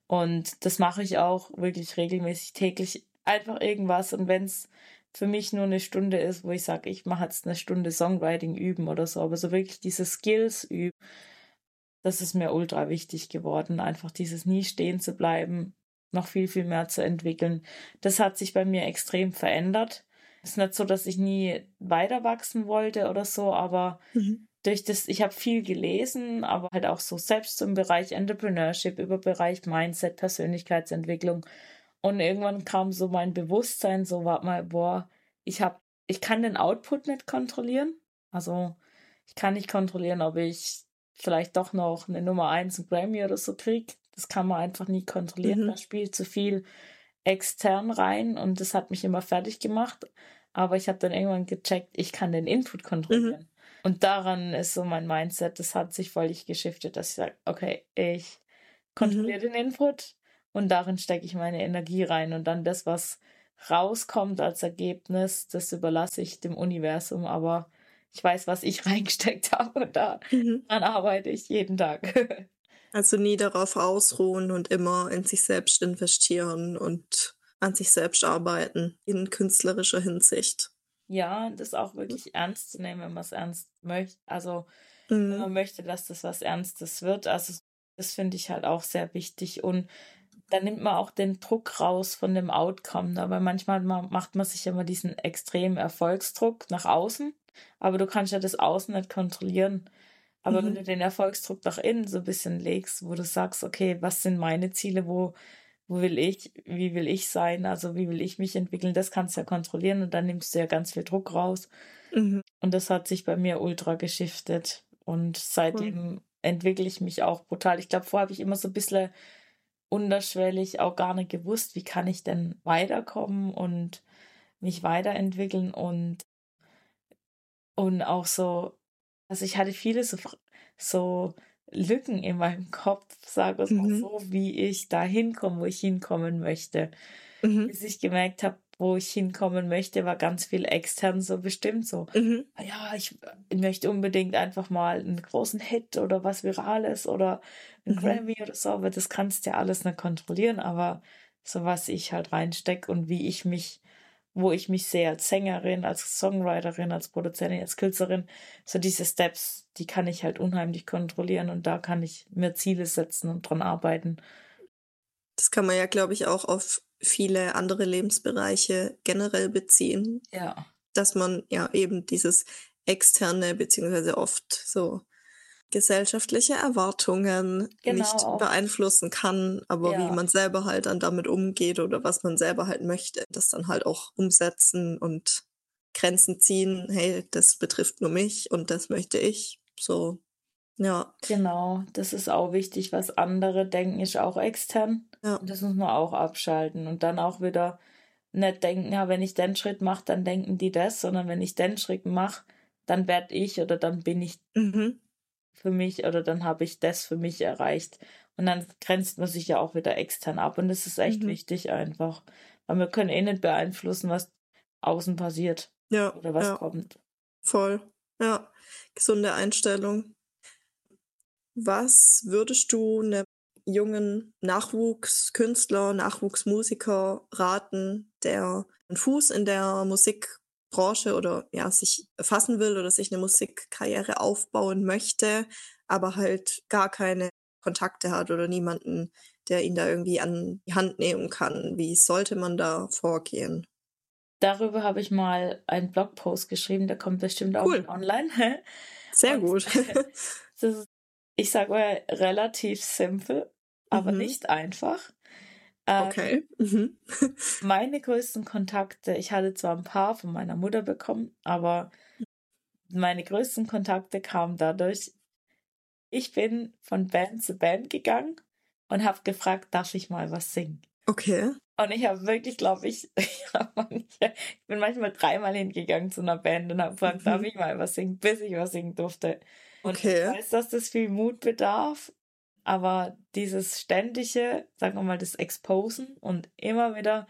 Und das mache ich auch wirklich regelmäßig täglich. Einfach irgendwas. Und wenn es für mich nur eine Stunde ist, wo ich sage, ich mache jetzt eine Stunde Songwriting üben oder so, aber so wirklich diese Skills üben, das ist mir ultra wichtig geworden. Einfach dieses nie stehen zu bleiben, noch viel, viel mehr zu entwickeln. Das hat sich bei mir extrem verändert. Es ist nicht so, dass ich nie weiter wachsen wollte oder so, aber mhm. durch das, ich habe viel gelesen, aber halt auch so selbst im Bereich Entrepreneurship, über Bereich Mindset, Persönlichkeitsentwicklung. Und irgendwann kam so mein Bewusstsein, so war mal, boah, ich habe, ich kann den Output nicht kontrollieren. Also ich kann nicht kontrollieren, ob ich vielleicht doch noch eine Nummer eins, ein Grammy oder so kriege. Das kann man einfach nie kontrollieren. Mhm. Da spielt zu viel extern rein und das hat mich immer fertig gemacht. Aber ich habe dann irgendwann gecheckt, ich kann den Input kontrollieren. Mhm. Und daran ist so mein Mindset, das hat sich völlig geschiftet, dass ich sage, okay, ich kontrolliere mhm. den Input und darin stecke ich meine Energie rein. Und dann das, was rauskommt als Ergebnis, das überlasse ich dem Universum. Aber ich weiß, was ich reingesteckt habe und da, mhm. daran arbeite ich jeden Tag. Also nie darauf ausruhen und immer in sich selbst investieren und an sich selbst arbeiten in künstlerischer Hinsicht. Ja, das auch wirklich ernst zu nehmen, wenn man es ernst möchte. Also, mhm. wenn man möchte, dass das was Ernstes wird. Also, das finde ich halt auch sehr wichtig. Und dann nimmt man auch den Druck raus von dem Outcome. Ne? Weil manchmal macht man sich immer diesen extremen Erfolgsdruck nach außen. Aber du kannst ja das Außen nicht kontrollieren. Aber mhm. wenn du den Erfolgsdruck nach innen so ein bisschen legst, wo du sagst, okay, was sind meine Ziele, wo, wo will ich, wie will ich sein, also wie will ich mich entwickeln, das kannst du ja kontrollieren und dann nimmst du ja ganz viel Druck raus. Mhm. Und das hat sich bei mir ultra geschiftet. Und seitdem, entwickle ich mich auch brutal. Ich glaube, vorher habe ich immer so ein bisschen unterschwellig auch gar nicht gewusst, wie kann ich denn weiterkommen und mich weiterentwickeln und und auch so, also ich hatte viele so, so Lücken in meinem Kopf, sage es mal Mhm. so, wie ich da hinkomme, wo ich hinkommen möchte. Mhm. Bis ich gemerkt habe, wo ich hinkommen möchte, war ganz viel extern so bestimmt so. Mhm. Ja, ich möchte unbedingt einfach mal einen großen Hit oder was Virales oder einen Mhm. Grammy oder so, aber das kannst du ja alles nicht kontrollieren, aber so was ich halt reinstecke und wie ich mich, wo ich mich sehe als Sängerin, als Songwriterin, als Produzentin, als Künstlerin, so diese Steps, die kann ich halt unheimlich kontrollieren und da kann ich mir Ziele setzen und dran arbeiten. Das kann man ja, glaube ich, auch auf viele andere Lebensbereiche generell beziehen, Ja, dass man ja eben dieses externe beziehungsweise oft so gesellschaftliche Erwartungen Genau nicht beeinflussen kann, aber wie Ja. man selber halt dann damit umgeht oder was man selber halt möchte, das dann halt auch umsetzen und Grenzen ziehen. Hey, das betrifft nur mich und das möchte ich. So, ja, Genau, das ist auch wichtig. Was andere denken, ist auch extern. ja, Und das muss man auch abschalten und dann auch wieder nicht denken, ja, wenn ich den Schritt mache, dann denken die das, sondern wenn ich den Schritt mache, dann werde ich oder dann bin ich mhm. für mich oder dann habe ich das für mich erreicht. Und dann grenzt man sich ja auch wieder extern ab. Und das ist echt Mhm. wichtig einfach. Weil wir können eh nicht beeinflussen, was außen passiert ja, oder was ja. kommt. Voll. Ja, gesunde Einstellung. Was würdest du einem jungen Nachwuchskünstler, Nachwuchsmusiker raten, der einen Fuß in der Musikbranche oder ja, sich fassen will oder sich eine Musikkarriere aufbauen möchte, aber halt gar keine Kontakte hat oder niemanden, der ihn da irgendwie an die Hand nehmen kann? Wie sollte man da vorgehen? Darüber habe ich mal einen Blogpost geschrieben, der kommt bestimmt auch Cool. online. Sehr Und gut. das ist, ich sage mal, relativ simpel, aber Mhm. nicht einfach. Ähm, Okay. Mhm. Meine größten Kontakte, ich hatte zwar ein paar von meiner Mutter bekommen, aber meine größten Kontakte kamen dadurch, ich bin von Band zu Band gegangen und habe gefragt, darf ich mal was singen? Okay. Und ich habe wirklich, glaube ich, ich, hab manche, ich bin manchmal dreimal hingegangen zu einer Band und habe gefragt, darf Mhm. ich mal was singen, bis ich was singen durfte. Und Okay. ich weiß, dass das viel Mut bedarf, aber dieses ständige, sagen wir mal, das Exposen und immer wieder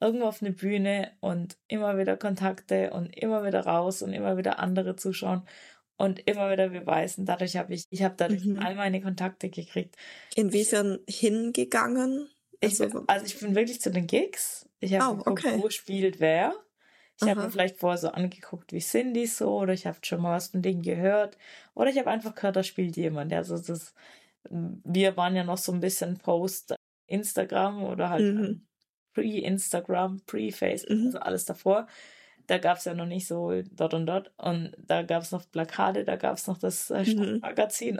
irgendwo auf eine Bühne und immer wieder Kontakte und immer wieder raus und immer wieder andere zuschauen und immer wieder beweisen. Dadurch habe ich, ich habe dadurch Mhm. all meine Kontakte gekriegt. Inwiefern hingegangen? Ich, Also, bin- also ich bin wirklich zu den Gigs. Ich habe Oh, geguckt, okay. wo spielt wer. Ich habe mir vielleicht vorher so angeguckt, wie sind die so, oder ich habe schon mal was von denen gehört. Oder ich habe einfach gehört, da spielt jemand. Also das, wir waren ja noch so ein bisschen post Instagram oder halt Mhm. pre-Instagram, pre-Facebook, Mhm. also alles davor. Da gab es ja noch nicht so dort und dort. Und da gab es noch Plakate, da gab es noch das äh, Mhm.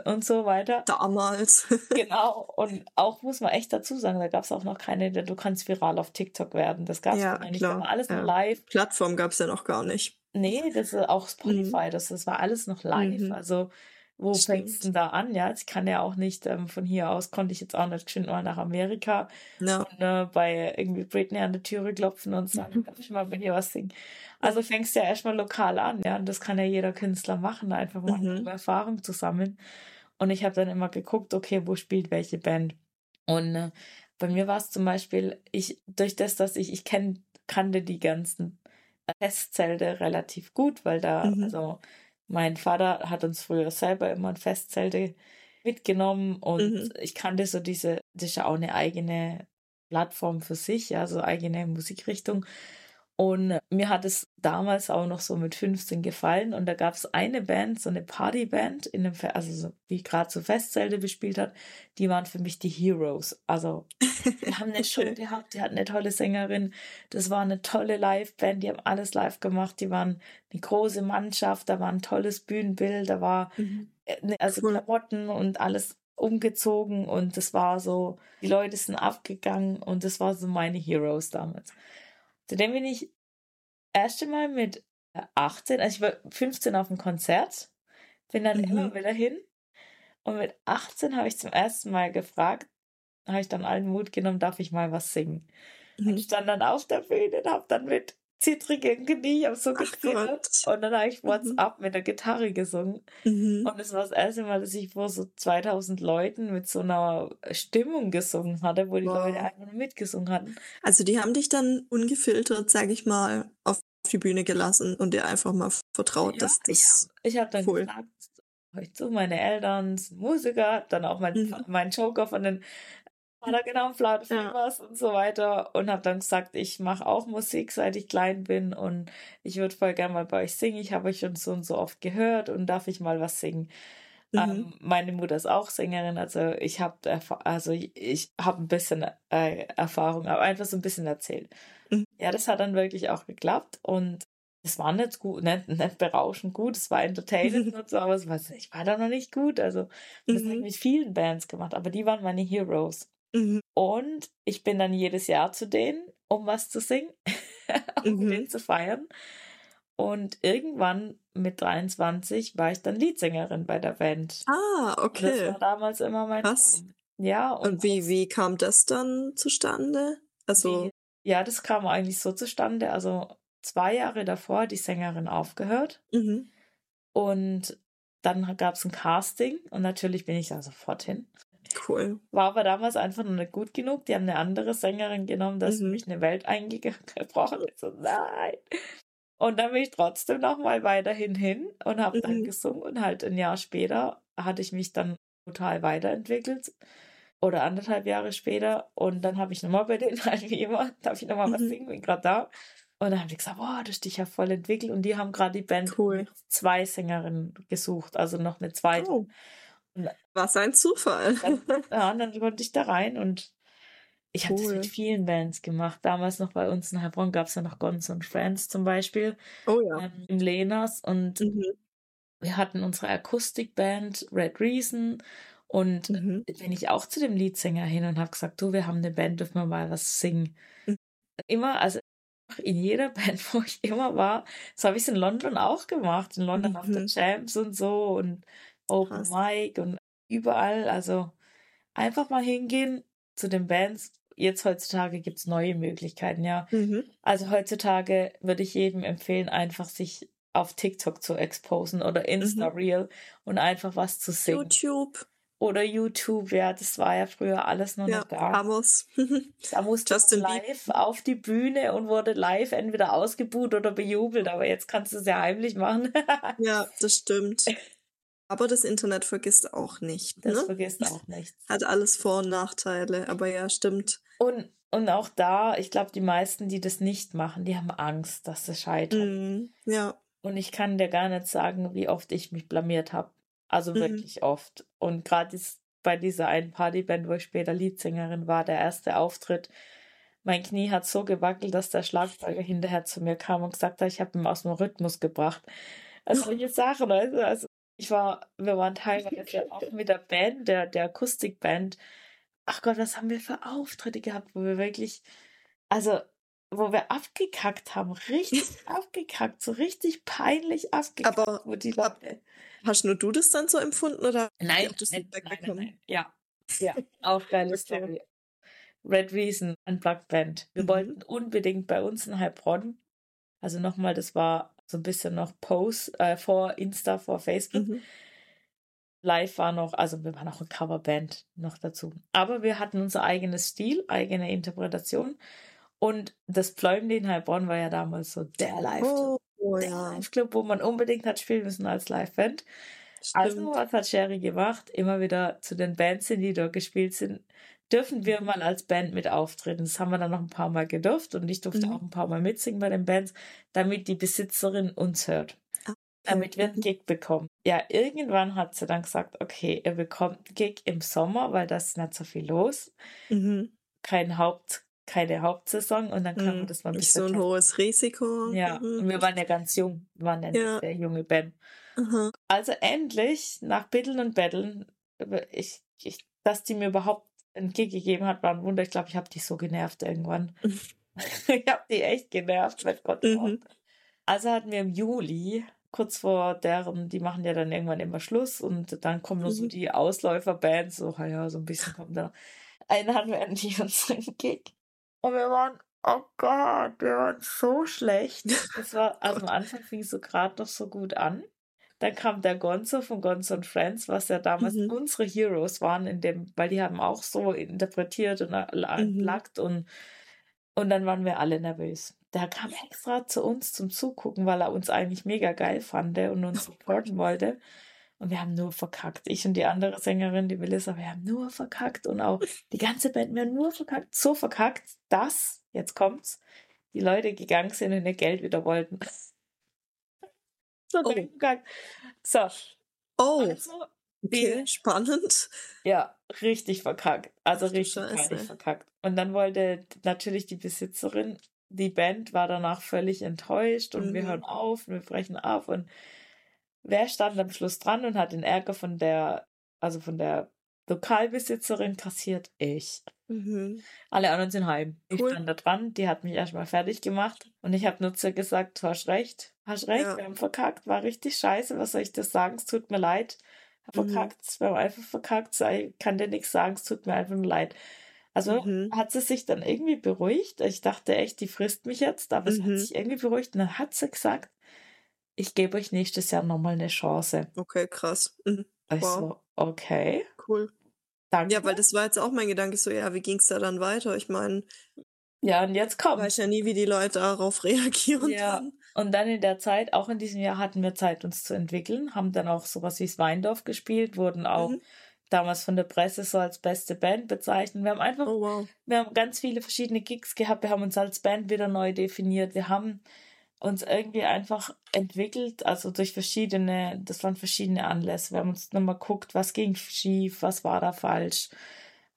Und so weiter. damals. Genau, und auch muss man echt dazu sagen, da gab es auch noch keine, du kannst viral auf TikTok werden. Das gab es Ja, nicht. klar, Das war alles ja. noch live. Plattform gab es ja noch gar nicht. Nee, das ist auch Spotify, das, das war alles noch live. Mhm. Also, wo fängst du denn da an? Ja, ich kann ja auch nicht, ähm, von hier aus konnte ich jetzt auch nicht geschwind mal nach Amerika Ja. und äh, bei irgendwie Britney an die Türe klopfen und sagen, darf ich mal bei dir was singen? Also fängst du ja erstmal lokal an, ja, und das kann ja jeder Künstler machen, einfach mal Mhm. um Erfahrung zu sammeln. Und ich habe dann immer geguckt, okay, wo spielt welche Band? Und äh, bei mir war es zum Beispiel, ich, durch das, dass ich, ich kenn, kannte die ganzen Festzelte relativ gut, weil da, Mhm. also mein Vater hat uns früher selber immer in Festzelte mitgenommen und Mhm. ich kannte so diese, das ist ja auch eine eigene Plattform für sich, ja, so eigene Musikrichtung. Und mir hat es damals auch noch so mit 15 gefallen. Und da gab es eine Band, so eine Partyband, in dem Fe also so, die gerade so Festzelte bespielt hat, die waren für mich die Heroes. Also die haben eine Show gehabt, die hatten eine tolle Sängerin, das war eine tolle Liveband, die haben alles live gemacht, die waren eine große Mannschaft, da war ein tolles Bühnenbild, da war Mhm. äh, ne, also Cool. Klamotten und alles umgezogen und das war so, die Leute sind abgegangen und das war so meine Heroes damals. Zudem bin ich erst einmal mit äh, 18, also ich war 15 auf dem Konzert, bin dann immer Mhm. wieder hin Und mit 18 habe ich zum ersten Mal gefragt, habe ich dann allen Mut genommen, darf ich mal was singen? Mhm. Und stand dann auf der Bühne und habe dann mit zittrigen Knie, ich habe so gezittert. Und dann habe ich mhm. WhatsApp mhm. mit der Gitarre gesungen. Mhm. Und es war das erste Mal, dass ich vor so 2000 Leuten mit so einer Stimmung gesungen hatte, wo die wow. Leute einfach nur mitgesungen hatten. Also die haben dich dann ungefiltert, sage ich mal, auf die Bühne gelassen und dir einfach mal vertraut, ja, dass das. Ich, ich habe dann cool. gesagt, ich zu, meine Eltern sind Musiker, dann auch mein, mhm. mein Joker von den Vater genau Flat Flavors ja. und so weiter und habe dann gesagt, ich mache auch Musik, seit ich klein bin und ich würde voll gerne mal bei euch singen. Ich habe euch schon so und so oft gehört und darf ich mal was singen. Mhm. Ähm, meine Mutter ist auch Sängerin, also ich habe also ich habe ein bisschen äh, Erfahrung, aber einfach so ein bisschen erzählt. Mhm. Ja, das hat dann wirklich auch geklappt und es war nicht gut, nicht, nicht berauschend gut, es war entertainend und so, aber es war, ich war da noch nicht gut. Also das mhm. habe ich mit vielen Bands gemacht, aber die waren meine Heroes. Mhm. Und ich bin dann jedes Jahr zu denen, um was zu singen, um mhm. den zu feiern. Und irgendwann mit 23 war ich dann Leadsängerin bei der Band. Ah, okay. Und das war damals immer mein Was? Ja. Und, und wie, wie kam das dann zustande? Also. Wie, ja, das kam eigentlich so zustande. Also zwei Jahre davor hat die Sängerin aufgehört. Mhm. Und dann gab es ein Casting und natürlich bin ich da sofort hin. Cool. War aber damals einfach noch nicht gut genug. Die haben eine andere Sängerin genommen, dass mhm. mich eine Welt eingebrochen ist. So, nein. Und dann bin ich trotzdem noch mal weiterhin hin und habe mhm. dann gesungen. Und halt ein Jahr später hatte ich mich dann total weiterentwickelt. Oder anderthalb Jahre später. Und dann habe ich nochmal bei denen halt wie immer, darf ich nochmal mhm. was singen, bin gerade da. Und dann haben die gesagt, boah, du hast dich ja voll entwickelt. Und die haben gerade die Band cool. zwei Sängerinnen gesucht, also noch eine zweite. Oh. Was ein Zufall. Dann, ja, und dann konnte ich da rein und ich habe das mit vielen Bands gemacht. Damals noch bei uns in Heilbronn gab es ja noch Guns und Friends zum Beispiel. Oh ja. Ähm, Im Lenas und mhm. wir hatten unsere Akustikband Red Reason und mhm. bin ich auch zu dem Leadsänger hin und habe gesagt, du, wir haben eine Band, dürfen wir mal was singen. Mhm. Immer, also in jeder Band, wo ich immer war, so habe ich es in London auch gemacht, in London auf der Champs mhm. und so und Open. Mic und überall. Also einfach mal hingehen zu den Bands. Jetzt heutzutage gibt es neue Möglichkeiten, ja. Mhm. Also heutzutage würde ich jedem empfehlen, einfach sich auf TikTok zu exposen oder. Insta Reel mhm. und einfach was zu singen. YouTube. Oder YouTube, ja, das war ja früher alles noch ja, nicht da. Amos. da musste Justin live Beep. auf die Bühne und wurde live entweder ausgebuht oder bejubelt, aber jetzt kannst du es ja heimlich machen. ja, das stimmt. Aber das Internet vergisst auch nicht. Das ne? vergisst auch nicht. Hat alles Vor- und Nachteile, aber ja, stimmt. Und, und auch da, ich glaube, die meisten, die das nicht machen, die haben Angst, dass es scheitert. Mm, ja. Und ich kann dir gar nicht sagen, wie oft ich mich blamiert habe. Also mhm. wirklich oft. Und gerade bei dieser einen Partyband, wo ich später Leadsängerin war, der erste Auftritt, mein Knie hat so gewackelt, dass der Schlagzeuger hinterher zu mir kam und gesagt hat, ich habe ihn aus dem Rhythmus gebracht. Also solche Sachen, also ich war, wir waren teilweise auch mit der Band, der, der Akustikband. Ach Gott, was haben wir für Auftritte gehabt, wo wir wirklich, also, wo wir abgekackt haben, richtig abgekackt, so richtig peinlich abgekackt. Aber wo die Leute. Hast nur du das dann so empfunden oder? Nein, nein, nein, nein, nein, Ja, ja, auch geile. Story. Red Reason, Unplugged Band. Wir mhm. wollten unbedingt bei uns in Heilbronn, also nochmal, das war so ein bisschen noch Post äh, vor Insta, vor Facebook. Mhm. Live war noch, also wir waren auch eine Coverband noch dazu. Aber wir hatten unser eigenes Stil, eigene Interpretation. Und das Pfläumli in Heilbronn war ja damals so der Live-Club. Oh, der ja. Live-Club, wo man unbedingt hat spielen müssen als Live-Band. Also, was hat Sherry gemacht? Immer wieder zu den Bands, die dort gespielt sind, dürfen wir mal als Band mit auftreten. Das haben wir dann noch ein paar Mal gedurft und ich durfte mhm. auch ein paar Mal mitsingen bei den Bands, damit die Besitzerin uns hört. Ah, damit wir einen Gig bekommen. Ja, irgendwann hat sie dann gesagt, okay, ihr bekommt einen Gig im Sommer, weil da ist nicht so viel los. Mhm. Kein Haupt, keine Hauptsaison und dann kann man mhm. das mal ein bisschen. Nicht so ein hohes Risiko. Ja, mhm. und wir waren ja ganz jung, wir waren ja, ja. sehr junge Band. Mhm. Also endlich, nach Bitteln und Betteln, ich, ich, dass die mir überhaupt ein Gig gegeben hat, war ein Wunder. Ich glaube, ich habe die so genervt irgendwann. ich habe die echt genervt, mit Gott. Mhm. Also hatten wir im Juli kurz vor deren, die machen ja dann irgendwann immer Schluss und dann kommen nur so Mhm. die Ausläuferbands, so, ja, so ein bisschen kommt da. Einen hatten wir endlich unseren Gig. Und wir waren, oh Gott, wir waren so schlecht. Das war, also am Anfang fing es so gerade noch so gut an. Dann kam der Gonzo von Gonzo and Friends, was ja damals Mhm. unsere Heroes waren, in dem, weil die haben auch so interpretiert und Mhm. lackt und, und dann waren wir alle nervös. Der kam extra zu uns zum Zugucken, weil er uns eigentlich mega geil fand und uns supporten wollte. Und wir haben nur verkackt. Ich und die andere Sängerin, die Melissa, wir haben nur verkackt. Und auch die ganze Band, wir haben nur verkackt. So verkackt, dass, jetzt kommt's, die Leute gegangen sind und ihr Geld wieder wollten. So Oh. geil. So, Oh, also, okay, spannend. ja, richtig verkackt. Also Ach richtig peinlich verkackt. Und dann wollte natürlich die Besitzerin, die Band war danach völlig enttäuscht und wir Mhm. hören auf und wir brechen ab. Und wer stand am Schluss dran und hat den Ärger von der, also von der Lokalbesitzerin kassiert? Ich. Mhm. Alle anderen sind heim. Ich Cool. stand da dran, die hat mich erstmal fertig gemacht und ich habe nur ihr gesagt, du hast recht, hast recht, Ja. wir haben verkackt, war richtig scheiße, was soll ich das sagen, es tut mir leid, Mhm. verkackt, wir haben einfach verkackt, sei- kann dir nichts sagen, es tut mir einfach nur leid. Also Mhm. hat sie sich dann irgendwie beruhigt, ich dachte echt, die frisst mich jetzt, aber es hat Mhm. sich irgendwie beruhigt und dann hat sie gesagt, ich gebe euch nächstes Jahr nochmal eine Chance. Okay, krass. Mhm. Ich Wow. so, okay, Cool. danke. Ja, weil das war jetzt auch mein Gedanke, so, ja, wie ging's da dann weiter? Ich meine, ja, und jetzt kommt. weiß ja nie, wie die Leute darauf reagieren Ja. dann. Und dann in der Zeit, auch in diesem Jahr, hatten wir Zeit, uns zu entwickeln, haben dann auch sowas wie Weindorf gespielt, wurden auch Mhm. damals von der Presse so als beste Band bezeichnet. Wir haben einfach, Oh, wow. wir haben ganz viele verschiedene Gigs gehabt, wir haben uns als Band wieder neu definiert, wir haben uns irgendwie einfach entwickelt, also durch verschiedene, das waren verschiedene Anlässe. Wir haben uns nochmal geguckt, was ging schief, was war da falsch.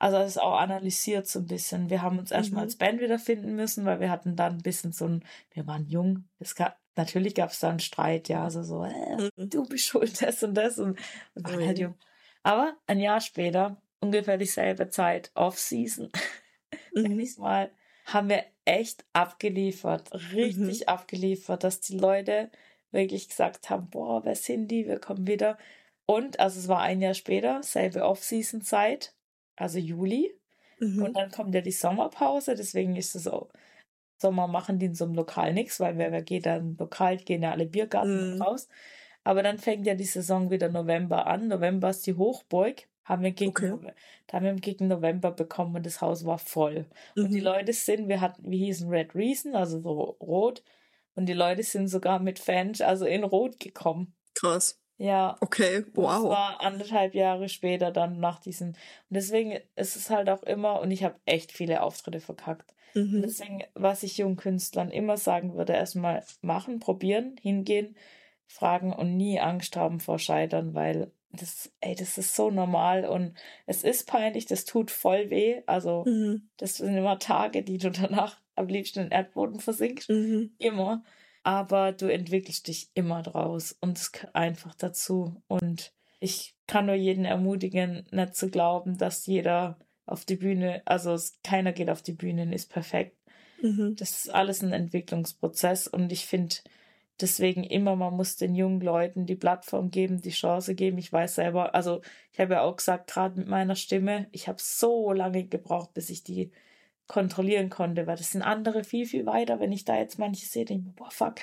Also das ist auch analysiert so ein bisschen. Wir haben uns erstmal Mhm. als Band wiederfinden müssen, weil wir hatten dann ein bisschen so ein, wir waren jung. Es gab, natürlich gab es da einen Streit, ja, also so, äh, Mhm. du bist schuld, das und das und wir waren Oh halt jung. Aber ein Jahr später, ungefähr dieselbe Zeit, Off-Season, Mhm. ich's mal, haben wir echt abgeliefert, richtig abgeliefert, dass die Leute wirklich gesagt haben, boah, wer sind die, wir kommen wieder. Und, also es war ein Jahr später, selbe Off-Season-Zeit, also Juli. Und Mhm. dann kommt ja die Sommerpause, deswegen ist es so, Sommer machen die in so einem Lokal nichts, weil wer, wer geht dann lokal, gehen ja alle Biergarten Mhm. raus. Aber dann fängt ja die Saison wieder November an. November ist die Hochburg. Haben wir gegen, Okay. Haben wir gegen November bekommen und das Haus war voll. Und die Mhm. Leute sind, wir hatten, wir hießen Red Reason, also so rot. Und die Leute sind sogar mit Fans, also in Rot gekommen. Krass. Ja, Okay, das wow. war anderthalb Jahre später dann nach diesen. Und deswegen ist es halt auch immer, und ich habe echt viele Auftritte verkackt. Mhm. deswegen, was ich jungen Künstlern immer sagen würde, erstmal machen, probieren, hingehen, fragen und nie Angst haben vor Scheitern, weil das, ey, das ist so normal und es ist peinlich, das tut voll weh. Also, Mhm. das sind immer Tage, die du danach am liebsten in den Erdboden versinkst. Mhm. Immer. Aber du entwickelst dich immer draus und es gehört einfach dazu. Und ich kann nur jeden ermutigen, nicht zu glauben, dass jeder auf die Bühne, also keiner geht auf die Bühne und ist perfekt. Mhm. Das ist alles ein Entwicklungsprozess und ich finde deswegen immer, man muss den jungen Leuten die Plattform geben, die Chance geben. Ich weiß selber, also ich habe ja auch gesagt, gerade mit meiner Stimme, ich habe so lange gebraucht, bis ich die kontrollieren konnte, weil das sind andere viel, viel weiter. Wenn ich da jetzt manche sehe, denke ich mir, boah, fuck.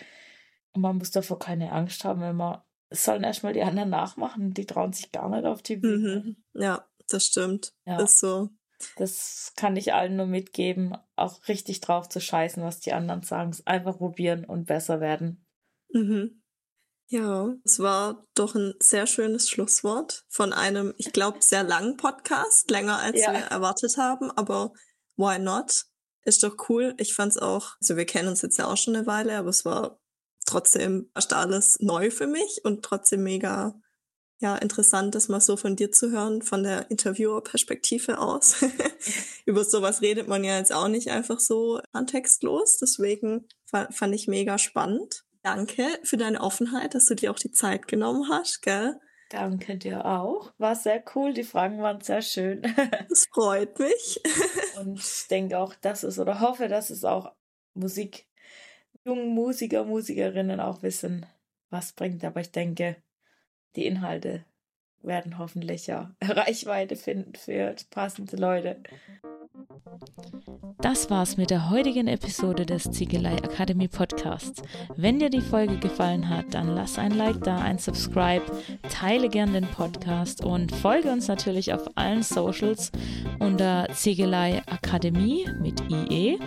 Und man muss davor keine Angst haben, wenn man, es sollen erstmal die anderen nachmachen, die trauen sich gar nicht auf die Bühne. Mhm. Ja, das stimmt. Ja. Ist so. Das kann ich allen nur mitgeben, auch richtig drauf zu scheißen, was die anderen sagen. Es einfach probieren und besser werden. Mhm. Ja, es war doch ein sehr schönes Schlusswort von einem, ich glaube, sehr langen Podcast, länger als Ja. wir erwartet haben, aber why not? Ist doch cool. Ich fand's auch, also wir kennen uns jetzt ja auch schon eine Weile, aber es war trotzdem fast alles neu für mich und trotzdem mega, ja, interessant, das mal so von dir zu hören, von der Interviewer-Perspektive aus. Über sowas redet man ja jetzt auch nicht einfach so kontextlos, deswegen fa- fand ich mega spannend. Danke für deine Offenheit, dass du dir auch die Zeit genommen hast, gell? Danke dir auch. War sehr cool. Die Fragen waren sehr schön. Das freut mich. Und ich denke auch, dass es oder hoffe, dass es auch Musik, jungen Musiker, Musikerinnen auch wissen, was bringt. Aber ich denke, die Inhalte werden hoffentlich ja Reichweite finden für passende Leute. Das war's mit der heutigen Episode des Ziegelei Academy Podcasts. Wenn dir die Folge gefallen hat, dann lass ein Like da, ein Subscribe, teile gern den Podcast und folge uns natürlich auf allen Socials unter Ziegelei Akademie mit IE.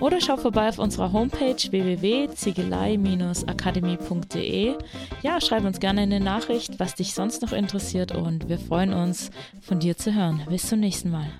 Oder schau vorbei auf unserer Homepage www.ziegelei-akademie.de. Ja, schreib uns gerne eine Nachricht, was dich sonst noch interessiert und wir freuen uns, von dir zu hören. Bis zum nächsten Mal.